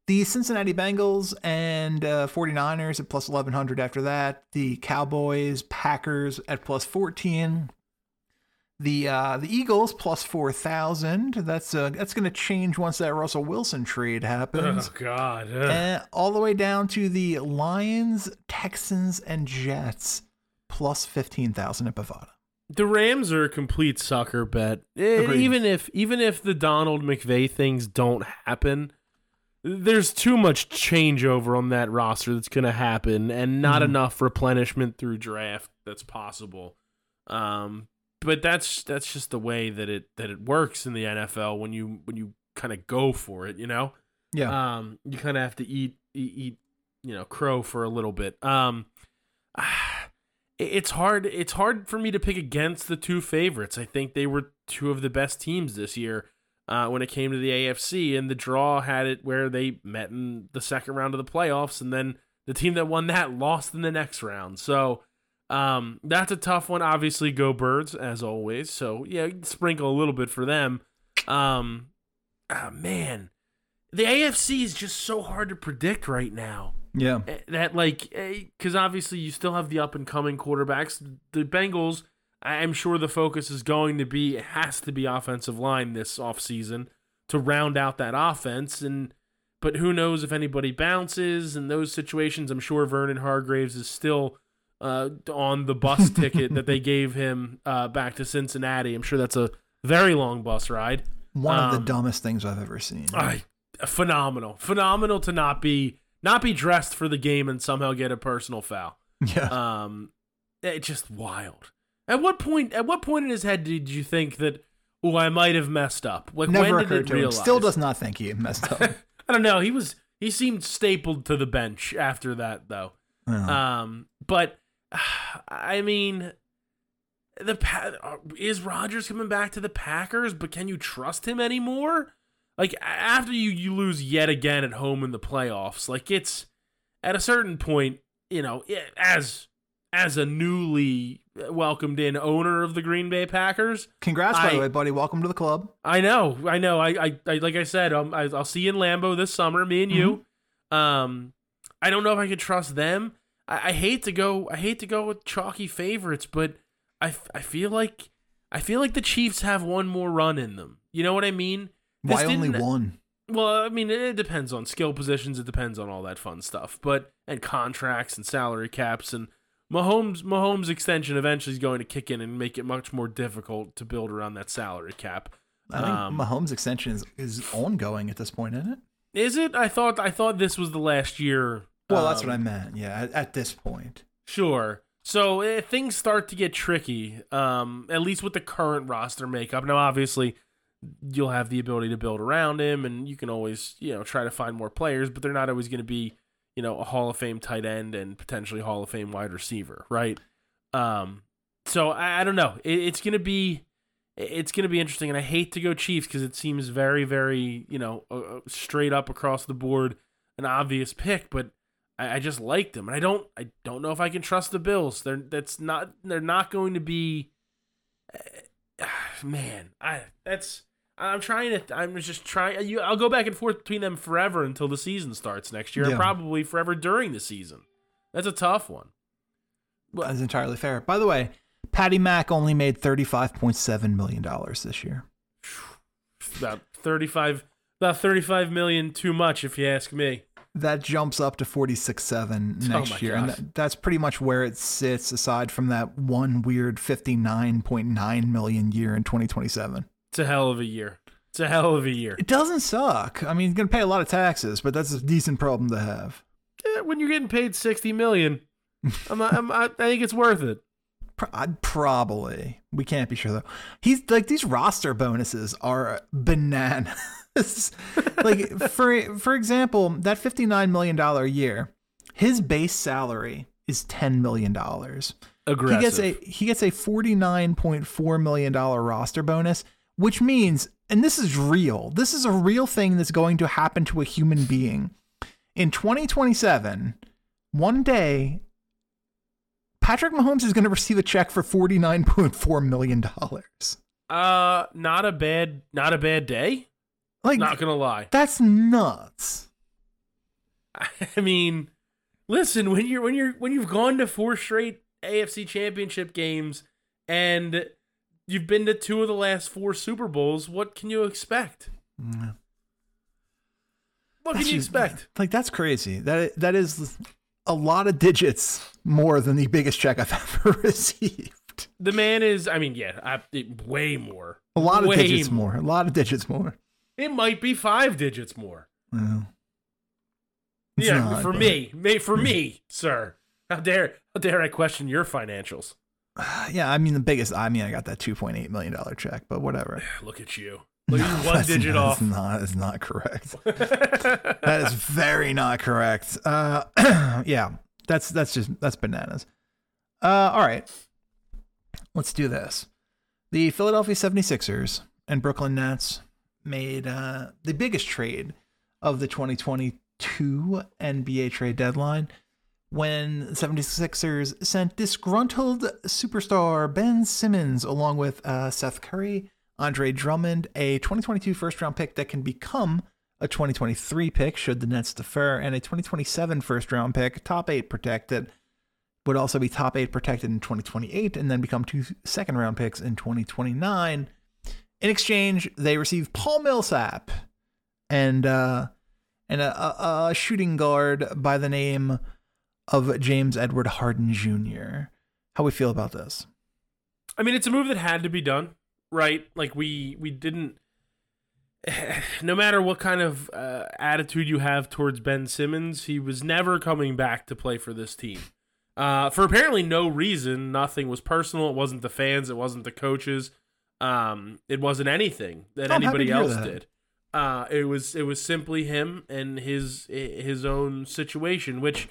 The Cincinnati Bengals and uh, 49ers at plus 1100 after that. The Cowboys, Packers at plus 14. The uh, the Eagles plus four thousand. That's uh, that's going to change once that Russell Wilson trade happens. Oh God. All the way down to the Lions, Texans, and Jets plus fifteen thousand at Bovada. The Rams are a complete sucker bet. Eh, Agreed. Even if even if the Donald McVay things don't happen, there's too much changeover on that roster that's going to happen, and not Mhm. enough replenishment through draft that's possible. Um, but that's that's just the way that it that it works in the NFL when you when you kind of go for it, you know. Yeah. Um, you kind of have to eat, eat, eat, you know, crow for a little bit. Um, it's hard. It's hard for me to pick against the two favorites. I think they were two of the best teams this year uh, when it came to the AFC, and the draw had it where they met in the second round of the playoffs, and then the team that won that lost in the next round. So. Um, that's a tough one. Obviously, go birds as always. So yeah, sprinkle a little bit for them. Um, ah, man, the AFC is just so hard to predict right now. yeah. Eh, That like, because obviously you still have the up and coming quarterbacks. The Bengals, I'm sure the focus is going to be it has to be offensive line this offseason to round out that offense. And but who knows if anybody bounces in those situations? I'm sure Vernon Hargreaves is still. Uh, on the bus ticket that they gave him uh, back to Cincinnati. I'm sure that's a very long bus ride. One of the um, dumbest things I've ever seen. I phenomenal, phenomenal to not be not be dressed for the game and somehow get a personal foul. yeah. Um, it's just wild. At what point? At what point in his head did you think that? Oh, I might have messed up. Like Never when did it realize? Still does not think he messed up. I don't know. He was. He seemed stapled to the bench after that, though. Um, but I mean, the pa- is Rodgers coming back to the Packers? But can you trust him anymore? Like after you you lose yet again at home in the playoffs, like it's at a certain point, you know, as as a newly welcomed in owner of the Green Bay Packers, Congrats, by I- the way, buddy. Welcome to the club. I know, I know. I, I, I like I said, um, I, I'll see you in Lambeau this summer, me and you. Um, I don't know if I could trust them. I, I hate to go. I hate to go with chalky favorites, but I, I feel like I feel like the Chiefs have one more run in them. You know what I mean? This Why only one? Well, I mean, it, it depends on skill positions. It depends on all that fun stuff, but and contracts and salary caps and Mahomes. Mahomes extension eventually is going to kick in and make it much more difficult to build around that salary cap. I think Um, Mahomes' extension is, is ongoing at this point, isn't it? Is it? I thought I thought this was the last year. Well, that's um, what I meant. Yeah, at, at this point. Sure. So uh, things start to get tricky. Um, at least with the current roster makeup. Now, obviously, you'll have the ability to build around him, and you can always you know try to find more players, but they're not always going to be you know a Hall of Fame tight end and potentially Hall of Fame wide receiver, right? Um, so I, I don't know. It, it's going to be. It's going to be interesting, and I hate to go Chiefs because it seems very, very, you know, uh, straight up across the board, an obvious pick. But I, I just like them, and I don't, I don't know if I can trust the Bills. They're that's not, they're not going to be. Uh, man, I that's I'm trying to. I'm just trying. You, I'll go back and forth between them forever until the season starts next year, and probably forever during the season. That's a tough one. Well- That's entirely fair. By the way, Patty Mack only made $35.7 million this year. About thirty five, about thirty five million too much, if you ask me. That jumps up to 46.7 Oh next my year. And gosh. that, that's pretty much where it sits, aside from that one weird 59.9 million year in 2027. It's a hell of a year. It's a hell of a year. It doesn't suck. I mean, he's going to pay a lot of taxes, but that's a decent problem to have. Eh, when you're getting paid sixty million, I'm, I'm I think it's worth it. I'd probably. We can't be sure though. He's like these roster bonuses are bananas. like for for example, that fifty nine million dollar a year, his base salary is ten million dollars. Aggressive. He gets a he gets a forty nine point four million dollar roster bonus, which means, and this is real. This is a real thing that's going to happen to a human being in 2027. One day, Patrick Mahomes is going to receive a check for forty nine point four million dollars. uh, not a bad, not a bad day. Like Not gonna lie. that's nuts. I mean, listen, when you're when you're when you've gone to four straight AFC championship games and you've been to two of the last four Super Bowls. What can you expect? Mm. What That's can you just- expect? Like that's crazy. That that is a lot of digits more than the biggest check I've ever received. The man is, I mean, yeah, I, way more. A lot of Way digits more. A lot of digits more. It might be five digits more. Well, yeah, not, for but- me, for me, sir. How dare, how dare I question your financials? Yeah, I mean the biggest. I mean, I got that two point eight million dollar check, but whatever. Look at you. Look at you, one That's digit not, off. That's not, that's not correct. that is very not correct. Uh, yeah, that's that's just that's bananas. Uh, all right, let's do this. The Philadelphia 76ers and Brooklyn Nets made uh, the biggest trade of the 2022 NBA trade deadline when 76ers sent disgruntled superstar Ben Simmons along with uh, Seth Curry, Andre Drummond, a 2022 first round pick that can become a 2023 pick should the Nets defer, and a 2027 first round pick, top eight protected, would also be top eight protected in 2028 and then become two second round picks in 2029. In exchange, they receive Paul Millsap and uh, and a, a, shooting guard by the name of James Edward Harden Jr. How we feel about this? I mean, it's a move that had to be done, right? Like we we didn't. No matter what kind of uh, attitude you have towards Ben Simmons, he was never coming back to play for this team. Uh, for apparently no reason. Nothing was personal. It wasn't the fans. It wasn't the coaches. Um, it wasn't anything that I'm anybody else that. did. Uh, it was it was simply him and his his own situation, which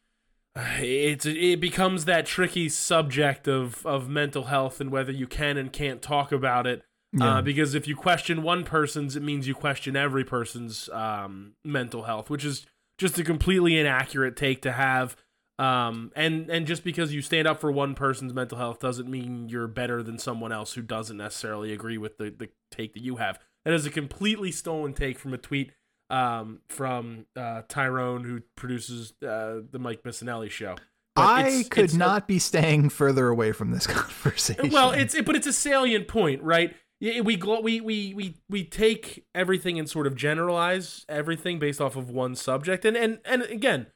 it's it becomes that tricky subject of of mental health and whether you can and can't talk about it. Yeah. Uh, because if you question one person's, it means you question every person's um, mental health, which is just a completely inaccurate take to have. Um, and and just because you stand up for one person's mental health doesn't mean you're better than someone else who doesn't necessarily agree with the, the take that you have. That is a completely stolen take from a tweet um, from uh, Tyrone, who produces uh, the Mike Missanelli show. But I it's- could it's a- not be staying further away from this conversation. well, it's it, but it's a salient point, right? We we we we we take everything and sort of generalize everything based off of one subject, and and and again,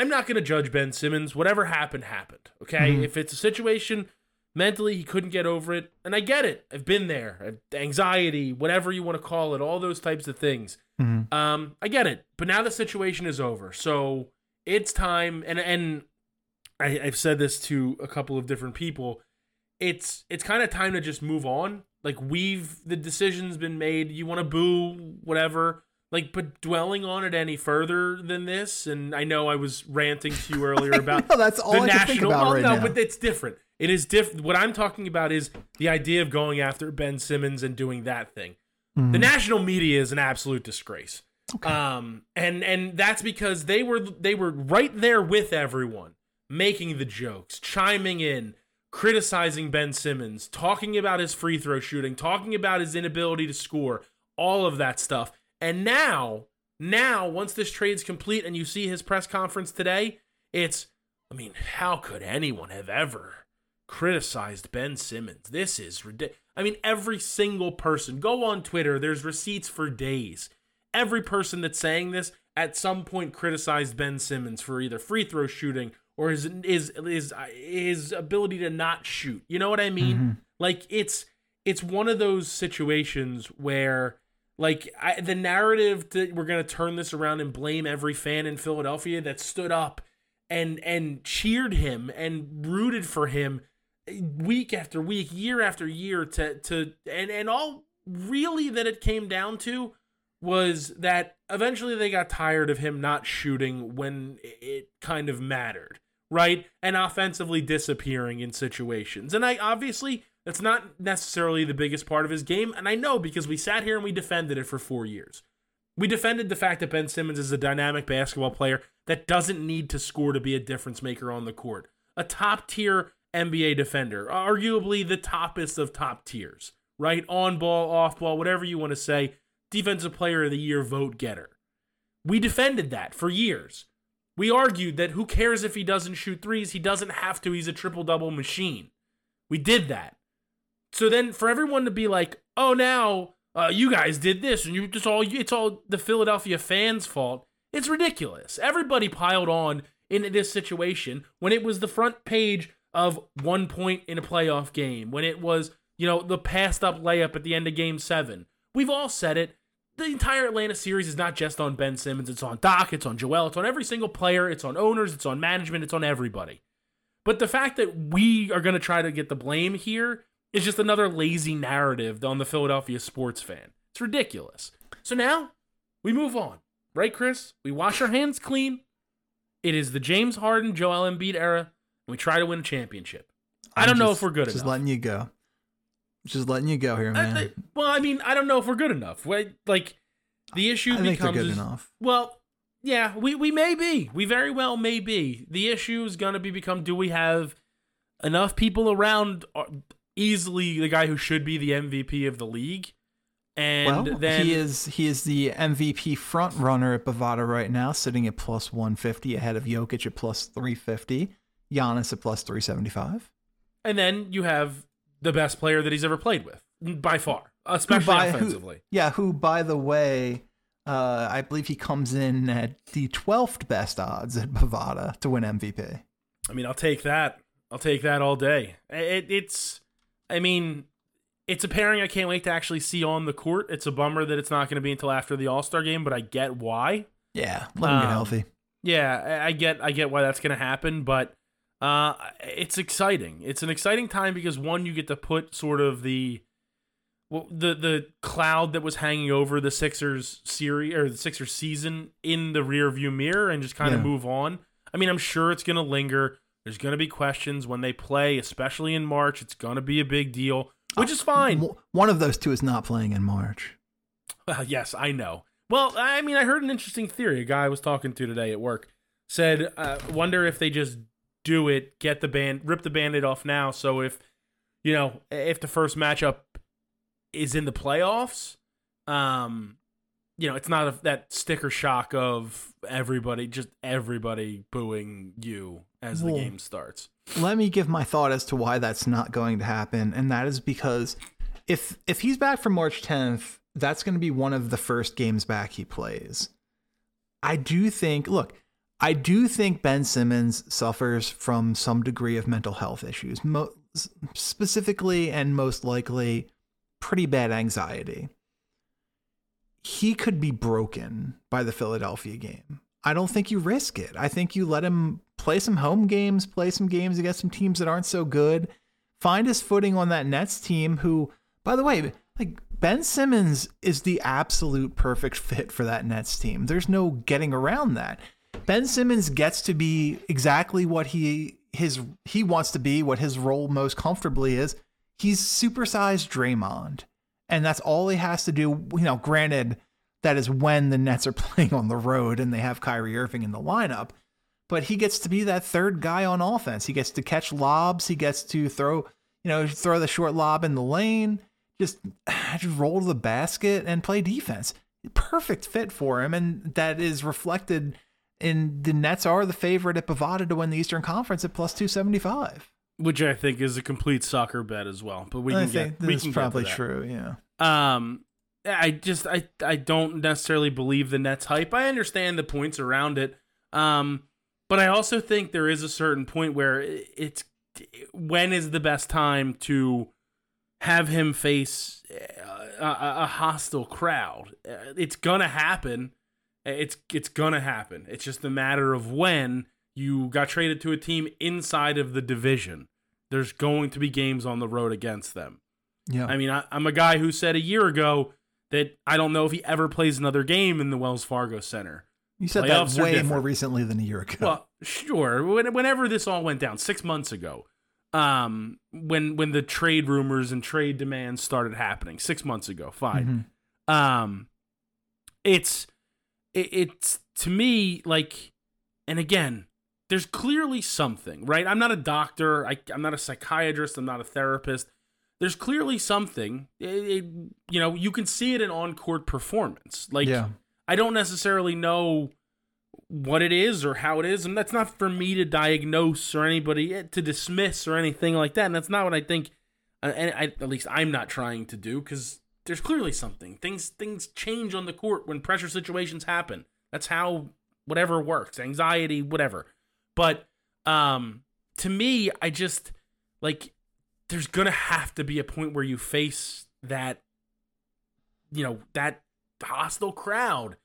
I'm not going to judge Ben Simmons. Whatever happened, happened. Okay, Mhm. if it's a situation mentally he couldn't get over it, and I get it. I've been there. Anxiety, whatever you want to call it, all those types of things. Mhm. Um, I get it, but now the situation is over, so it's time. And and I, I've said this to a couple of different people. It's it's kind of time to just move on. Like we've the decision's been made. You want to boo whatever. Like, but dwelling on it any further than this, and I know I was ranting to you earlier about No, that's all the I national. think about well, right no, now. but it's different. It is different. What I'm talking about is the idea of going after Ben Simmons and doing that thing. The Mhm. national media is an absolute disgrace. Um, and and that's because they were they were right there with everyone, making the jokes, chiming in, criticizing Ben Simmons, talking about his free throw shooting, talking about his inability to score, all of that stuff. And now, now once this trade's complete and you see his press conference today, it's I mean, how could anyone have ever criticized Ben Simmons? This is ridiculous. I mean, every single person, go on Twitter, there's receipts for days. Every person that's saying this at some point criticized Ben Simmons for either free throw shooting or his his his, his ability to not shoot. You know what I mean? Mhm. Like it's it's one of those situations where like I, the narrative that we're to turn this around and blame every fan in Philadelphia that stood up and and cheered him and rooted for him week after week, year after year to to and and all really that it came down to was that eventually they got tired of him not shooting when it kind of mattered, right? And offensively disappearing in situations. And I obviously that's not necessarily the biggest part of his game, and I know because we sat here and we defended it for 4 years. We defended the fact that Ben Simmons is a dynamic basketball player that doesn't need to score to be a difference maker on the court. A top tier NBA defender, arguably the toppest of top tiers, right? On ball, off ball, whatever you want to say, defensive player of the year vote getter. We defended that for years. We argued that who cares if he doesn't shoot threes? He doesn't have to. He's a triple double machine. We did that. So then for everyone to be like, oh, now uh, you guys did this and you just all it's all the Philadelphia fans' fault. It's ridiculous. Everybody piled on in this situation when it was the front page of one point in a playoff game, when it was, you know, the passed up layup at the end of game seven. We've all said it. The entire Atlanta series is not just on Ben Simmons, it's on Doc, it's on Joel, it's on every single player, it's on owners, it's on management, it's on everybody. But the fact that we are going to try to get the blame here is just another lazy narrative on the Philadelphia sports fan. It's ridiculous. So now we move on, right, Chris? We wash our hands clean. It is the James Harden, Joel Embiid era, and we try to win a championship. I don't I'm know if we're good Just enough. Just letting you go. Just letting you go here, man. I- well, I mean, I don't know if we're good enough. Wait, Like the issue I becomes good is- enough. Well, yeah, we, we may be. We very well may be. The issue is going to be become do we have enough people around uh, easily the guy who should be the MVP of the league? And well, then he is he is the MVP front runner at Bovada right now, sitting at plus 150 ahead of Jokic at plus 350, Giannis at plus 375. and then you have the best player that he's ever played with by far, especially by- who- offensively. Yeah, who by the way, uh, I believe he comes in at the 12th best odds at Bovada to win MVP. I mean, I'll take that. I'll take that all day. It, it's, I mean, it's a pairing I can't wait to actually see on the court. It's a bummer that it's not going to be until after the All Star game, but I get why. Yeah, let him get Um, healthy. Yeah, I- get, I get why that's going to happen, but uh, it's exciting. It's an exciting time because one, you get to put sort of the, well, the the cloud that was hanging over the Sixers series or the Sixers season in the rear view mirror and just kind of move on. I mean, I'm sure it's going to linger. There's going to be questions when they play, especially in March. It's going to be a big deal, which is fine. One of those two is not playing in March. Well, yes, I know. Well, I mean, I heard an interesting theory. A guy I was talking to today at work said, uh, "Wonder if they just do it, get the band, rip the band-aid off now. So if you know, if the first matchup is in the playoffs, um, you know, it's not a, that sticker shock of everybody, just everybody booing you as the game starts. Let me give my thought as to why that's not going to happen, and that is because if if he's back for March 10th, that's going to be one of the first games back he plays. I do think, look, I do think Ben Simmons suffers from some degree of mental health issues, mo- specifically and most likely pretty bad anxiety. He could be broken by the Philadelphia game. I don't think you risk it. I think you let him play some home games, play some games against some teams that aren't so good, find his footing on that Nets team who, by the way, like Ben Simmons is the absolute perfect fit for that Nets team. There's no getting around that. Ben Simmons gets to be exactly what he his he wants to be, what his role most comfortably is. He's supersized Draymond. And that's all he has to do. You know, granted, that is when the Nets are playing on the road and they have Kyrie Irving in the lineup. But he gets to be that third guy on offense. He gets to catch lobs. He gets to throw, you know, throw the short lob in the lane, just, just roll to the basket and play defense. Perfect fit for him. And that is reflected in the Nets are the favorite at Bovada to win the Eastern Conference at plus 275. Which I think is a complete soccer bet as well. But we I can get we that's can get probably that. true. Yeah. Um, I just I I don't necessarily believe the Nets hype. I understand the points around it. Um, but I also think there is a certain point where it's when is the best time to have him face a, a, a hostile crowd. Uh, It's gonna happen. It's it's gonna happen. It's just a matter of when you got traded to a team inside of the division. There's going to be games on the road against them. Yeah. I mean, I, I'm a guy who said a year ago that I don't know if he ever plays another game in the Wells Fargo Center. you said playoffs that way more recently than a year ago. Well, sure. When, whenever this all went down, six months ago, um, when when the trade rumors and trade demands started happening, six months ago, fine. Mhm. Um, it's it, it's to me like, and again, there's clearly something, right? I'm not a doctor. I, I'm not a psychiatrist. I'm not a therapist. There's clearly something. It, it- you know, you can see it in on court performance. Like, yeah. I don't necessarily know what it is or how it is, and that's not for me to diagnose or anybody eh, to dismiss or anything like that. And that's not what I think and I, at least I'm not trying to do because there's clearly something. Things things change on the court when pressure situations happen. That's how whatever works, anxiety, whatever. But um, to me, I just like there's gonna have to be a point where you face that, you know, that hostile crowd.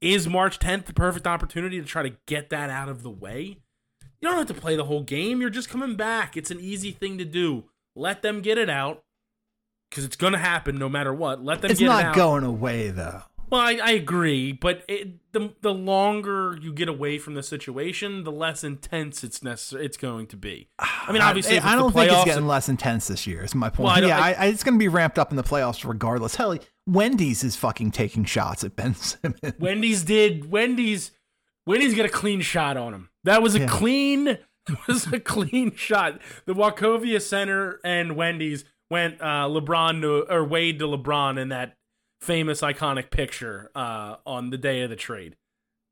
Is March 10th the perfect opportunity to try to get that out of the way? You don't have to play the whole game. You're just coming back. It's an easy thing to do. Let them get it out because it's going to happen no matter what. Let them it's get it not going away though. Well, I, I agree, but it, the the longer you get away from the situation, the less intense it's necessary. It's going to be. I mean, obviously, I, it's don't think it's getting less intense this year. Is my point. Well, I yeah, I- I, I, it's going to be ramped up in the playoffs regardless. Hell, Wendy's is fucking taking shots at Ben Simmons. Wendy's did. Wendy's Wendy's got a clean shot on him. That was a Yeah. clean. Was a clean shot. The Wachovia Center and Wendy's went uh, LeBron to or Wade to LeBron in that famous iconic picture uh, on the day of the trade.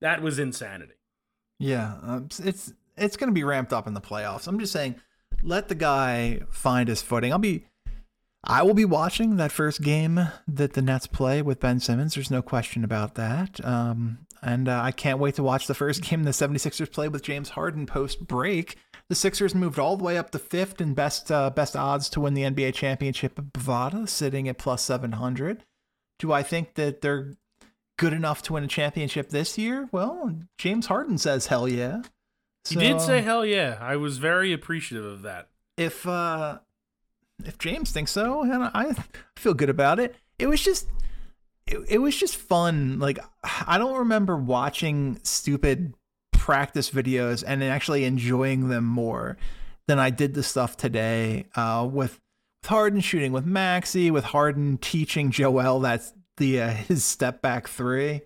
That was insanity. Yeah, um, it's it's going to be ramped up in the playoffs. I'm just saying, let the guy find his footing. I'll be, I will be watching that first game that the Nets play with Ben Simmons. There's no question about that. Um, and uh, I can't wait to watch the first game the 76ers play with James Harden post break. The Sixers moved all the way up to fifth and best uh, best odds to win the NBA championship at Bovada, sitting at plus 700. Do I think that they're good enough to win a championship this year? Well, James Harden says hell yeah. He did say hell yeah. I was very appreciative of that. if uh if James thinks so, and I feel good about it. It was just it, it was just fun. Like I don't remember watching stupid practice videos and actually enjoying them more than I did the stuff today uh, with Harden shooting with Maxey, with Harden teaching Joel that's the uh, his step back three.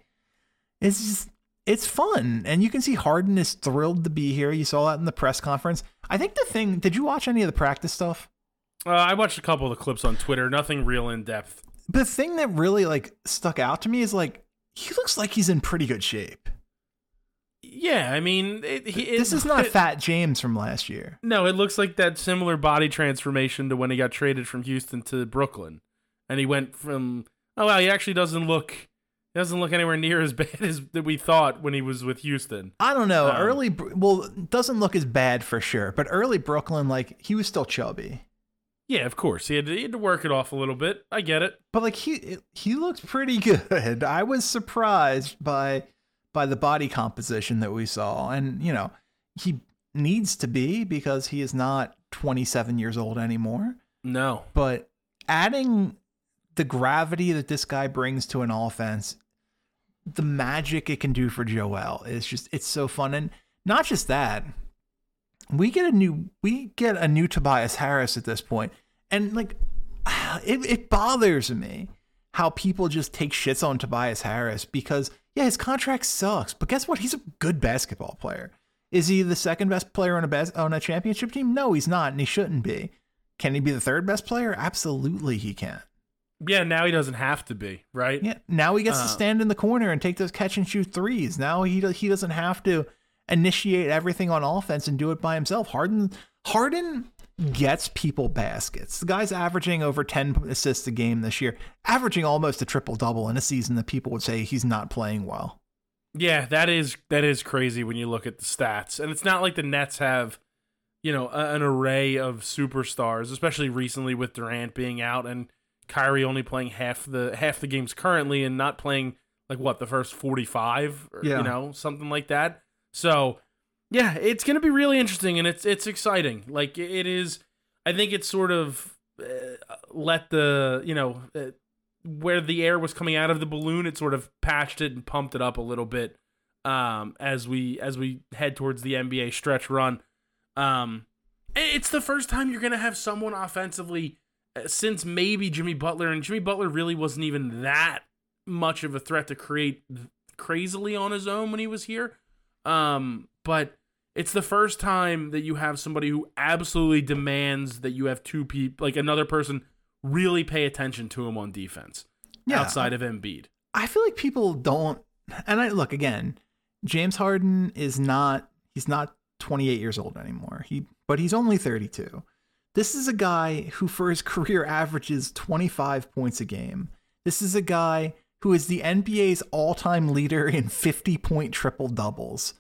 It's just it's fun, and you can see Harden is thrilled to be here. You saw that in the press conference. I think the thing. Did you watch any of the practice stuff? Uh, I watched a couple of the clips on Twitter. Nothing real in depth. the thing that really like stuck out to me is like he looks like he's in pretty good shape. Yeah, I mean, it, he, it, this is not it- Fat James from last year. No, it looks like that similar body transformation to when he got traded from Houston to Brooklyn, and he went from oh wow, he actually doesn't look he doesn't look anywhere near as bad as that we thought when he was with Houston. I don't know. Um, early, well, doesn't look as bad for sure, but early Brooklyn, like he was still chubby, Yeah, of course he had to, he had to work it off a little bit. I get it. but like he he looked pretty good. I was surprised by by the body composition that we saw, and you know he needs to be because he is not 27 years old anymore. No, but adding the gravity that this guy brings to an offense, the magic it can do for Joel is just it's so fun. And not just that, we get a new we get a new Tobias Harris at this point, and like it, it bothers me how people just take shits on Tobias Harris because yeah, his contract sucks, but guess what? He's a good basketball player. Is he the second best player on a bas- on a championship team? No, he's not, and he shouldn't be. Can he be the third best player? Absolutely, he can. yeah, now he doesn't have to be right. Yeah, now he gets Uh, to stand in the corner and take those catch and shoot threes. Now he he doesn't have to initiate everything on offense and do it by himself. Harden Harden gets people baskets. The guy's averaging over 10 assists a game this year, averaging almost a triple double in a season that people would say he's not playing well. Yeah, that is that is crazy when you look at the stats, and it's not like the Nets have, you know, a, an array of superstars, especially recently with Durant being out and Kyrie only playing half the half the games currently, and not playing like what the first forty five, Yeah. you know, something like that. So, yeah, it's gonna be really interesting, and it's it's exciting. Like it is, I think it's sort of uh, let the you know. Uh, where the air was coming out of the balloon, it sort of patched it and pumped it up a little bit um, as we as we head towards the NBA stretch run. Um, it's the first time you're gonna have someone offensively uh, since maybe Jimmy Butler, and Jimmy Butler really wasn't even that much of a threat to create crazily on his own when he was here. Um, but it's the first time that you have somebody who absolutely demands that you have two people, like another person, really pay attention to him on defense Yeah. outside of Embiid. I feel like people don't and I look again, James Harden is not he's not 28 years old anymore. He but he's only 32. This is a guy who, for his career, averages 25 points a game. This is a guy who is the NBA's all time leader in 50 point triple doubles.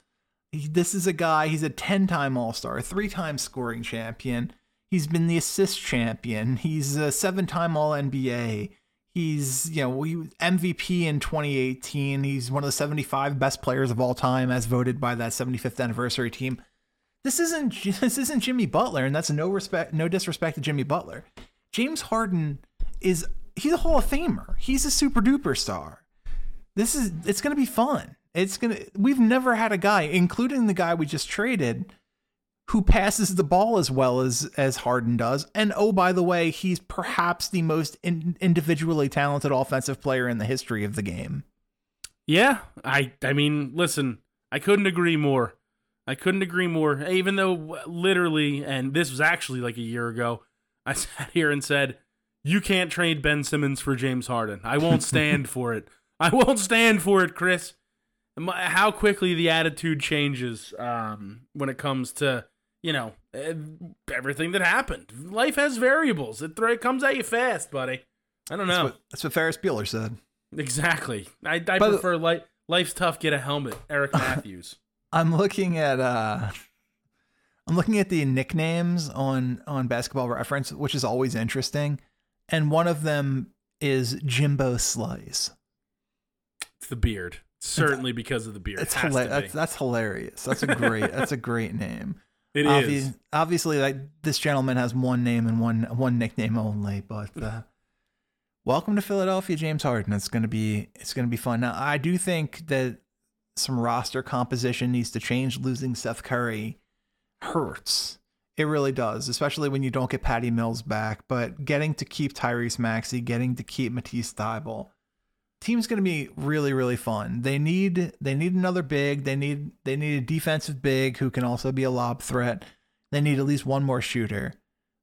This is a guy, he's a 10 time All Star, three time scoring champion. He's been the assist champion. He's a seven time All NBA. He's, you know, he MVP in 2018. He's one of the 75 best players of all time as voted by that 75th anniversary team. This isn't this isn't Jimmy Butler, and that's no respect, no disrespect to Jimmy Butler. James Harden is he's a Hall of Famer. He's a super duper star. This is it's gonna be fun. It's gonna we've never had a guy, including the guy we just traded, who passes the ball as well as as Harden does. And oh, by the way, he's perhaps the most in, individually talented offensive player in the history of the game. Yeah, I I mean, listen, I couldn't agree more. I couldn't agree more. Even though literally, and this was actually like a year ago, I sat here and said, "You can't trade Ben Simmons for James Harden. I won't stand for it. I won't stand for it, Chris." How quickly the attitude changes um, when it comes to you know eh, everything that happened. Life has variables. It, th- it comes at you fast, buddy. I don't know. That's what, that's what Ferris Bueller said. Exactly. I, I prefer life. Life's tough. Get a helmet, Eric Matthews. I'm looking at uh I'm looking at the nicknames on on basketball reference, which is always interesting. And one of them is Jimbo Slice. It's the beard. Certainly it's, because of the beard. It's hila- that's, that's hilarious. That's a great that's a great name. It Obvi- is. Obviously, like this gentleman has one name and one one nickname only, but uh, welcome to Philadelphia, James Harden. It's gonna be it's gonna be fun. Now, I do think that some roster composition needs to change. Losing Seth Curry hurts. It really does, especially when you don't get Patty Mills back. But getting to keep Tyrese Maxey, getting to keep Matisse Thybulle, team's going to be really really fun. They need they need another big. They need they need a defensive big who can also be a lob threat. They need at least one more shooter.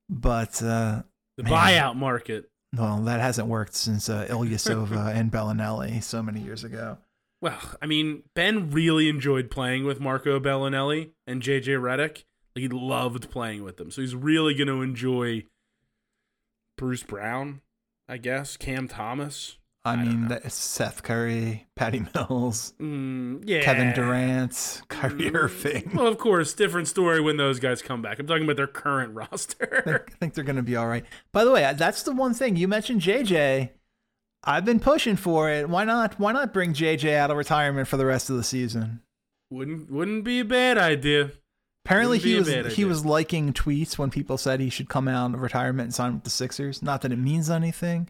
But uh, the man, buyout market. Well, that hasn't worked since uh, Ilyasova and Belinelli so many years ago. Well, I mean, Ben really enjoyed playing with Marco Belinelli and JJ Redick. Like, he loved playing with them. So he's really going to enjoy Bruce Brown, I guess, Cam Thomas. I, I mean, Seth Curry, Patty Mills, mm, yeah. Kevin Durant, Kyrie mm, Irving. Well, of course, different story when those guys come back. I'm talking about their current roster. I think they're going to be all right. By the way, that's the one thing you mentioned, JJ. I've been pushing for it. Why not? Why not bring JJ out of retirement for the rest of the season? Wouldn't wouldn't be a bad idea. Apparently he was he was liking tweets when people said he should come out of retirement and sign with the Sixers. Not that it means anything,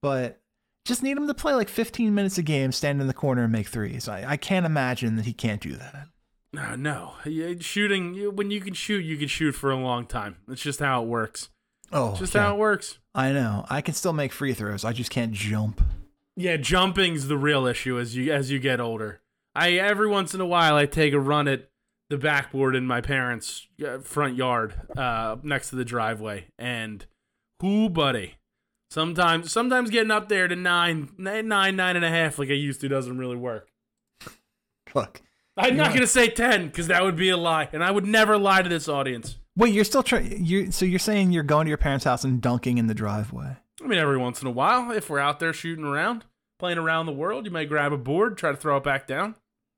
but just need him to play like 15 minutes a game, stand in the corner and make threes. I, I can't imagine that he can't do that. No, no. Shooting when you can shoot, you can shoot for a long time. That's just how it works. Oh, just yeah. how it works. I know. I can still make free throws. I just can't jump. Yeah, jumping's the real issue as you as you get older. I every once in a while I take a run at the backboard in my parents' uh, front yard, uh, next to the driveway, and whoo, buddy. Sometimes, sometimes getting up there to nine, nine, nine and a half, like I used to, doesn't really work. Look, I'm not gonna say ten because that would be a lie, and I would never lie to this audience. Wait, you're still trying? You so you're saying you're going to your parents' house and dunking in the driveway? I mean, every once in a while, if we're out there shooting around, playing around the world, you may grab a board, try to throw it back down.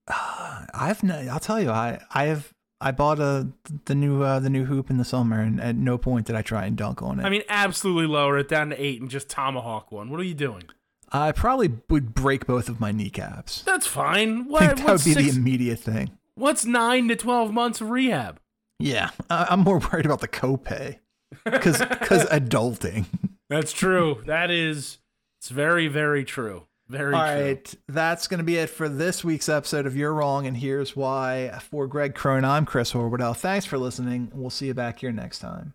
Uh, I've no, I'll tell you, I I have I bought a the new uh, the new hoop in the summer, and at no point did I try and dunk on it. I mean, absolutely lower it down to eight and just tomahawk one. What are you doing? I probably would break both of my kneecaps. That's fine. What, I think that would be six, the immediate thing. What's nine to twelve months of rehab? Yeah, I'm more worried about the copay because because adulting. That's true. That is, it's very very true. Very All true. right, that's going to be it for this week's episode of You're Wrong and Here's Why. For Greg Crone, I'm Chris Horwedel. Thanks for listening. We'll see you back here next time.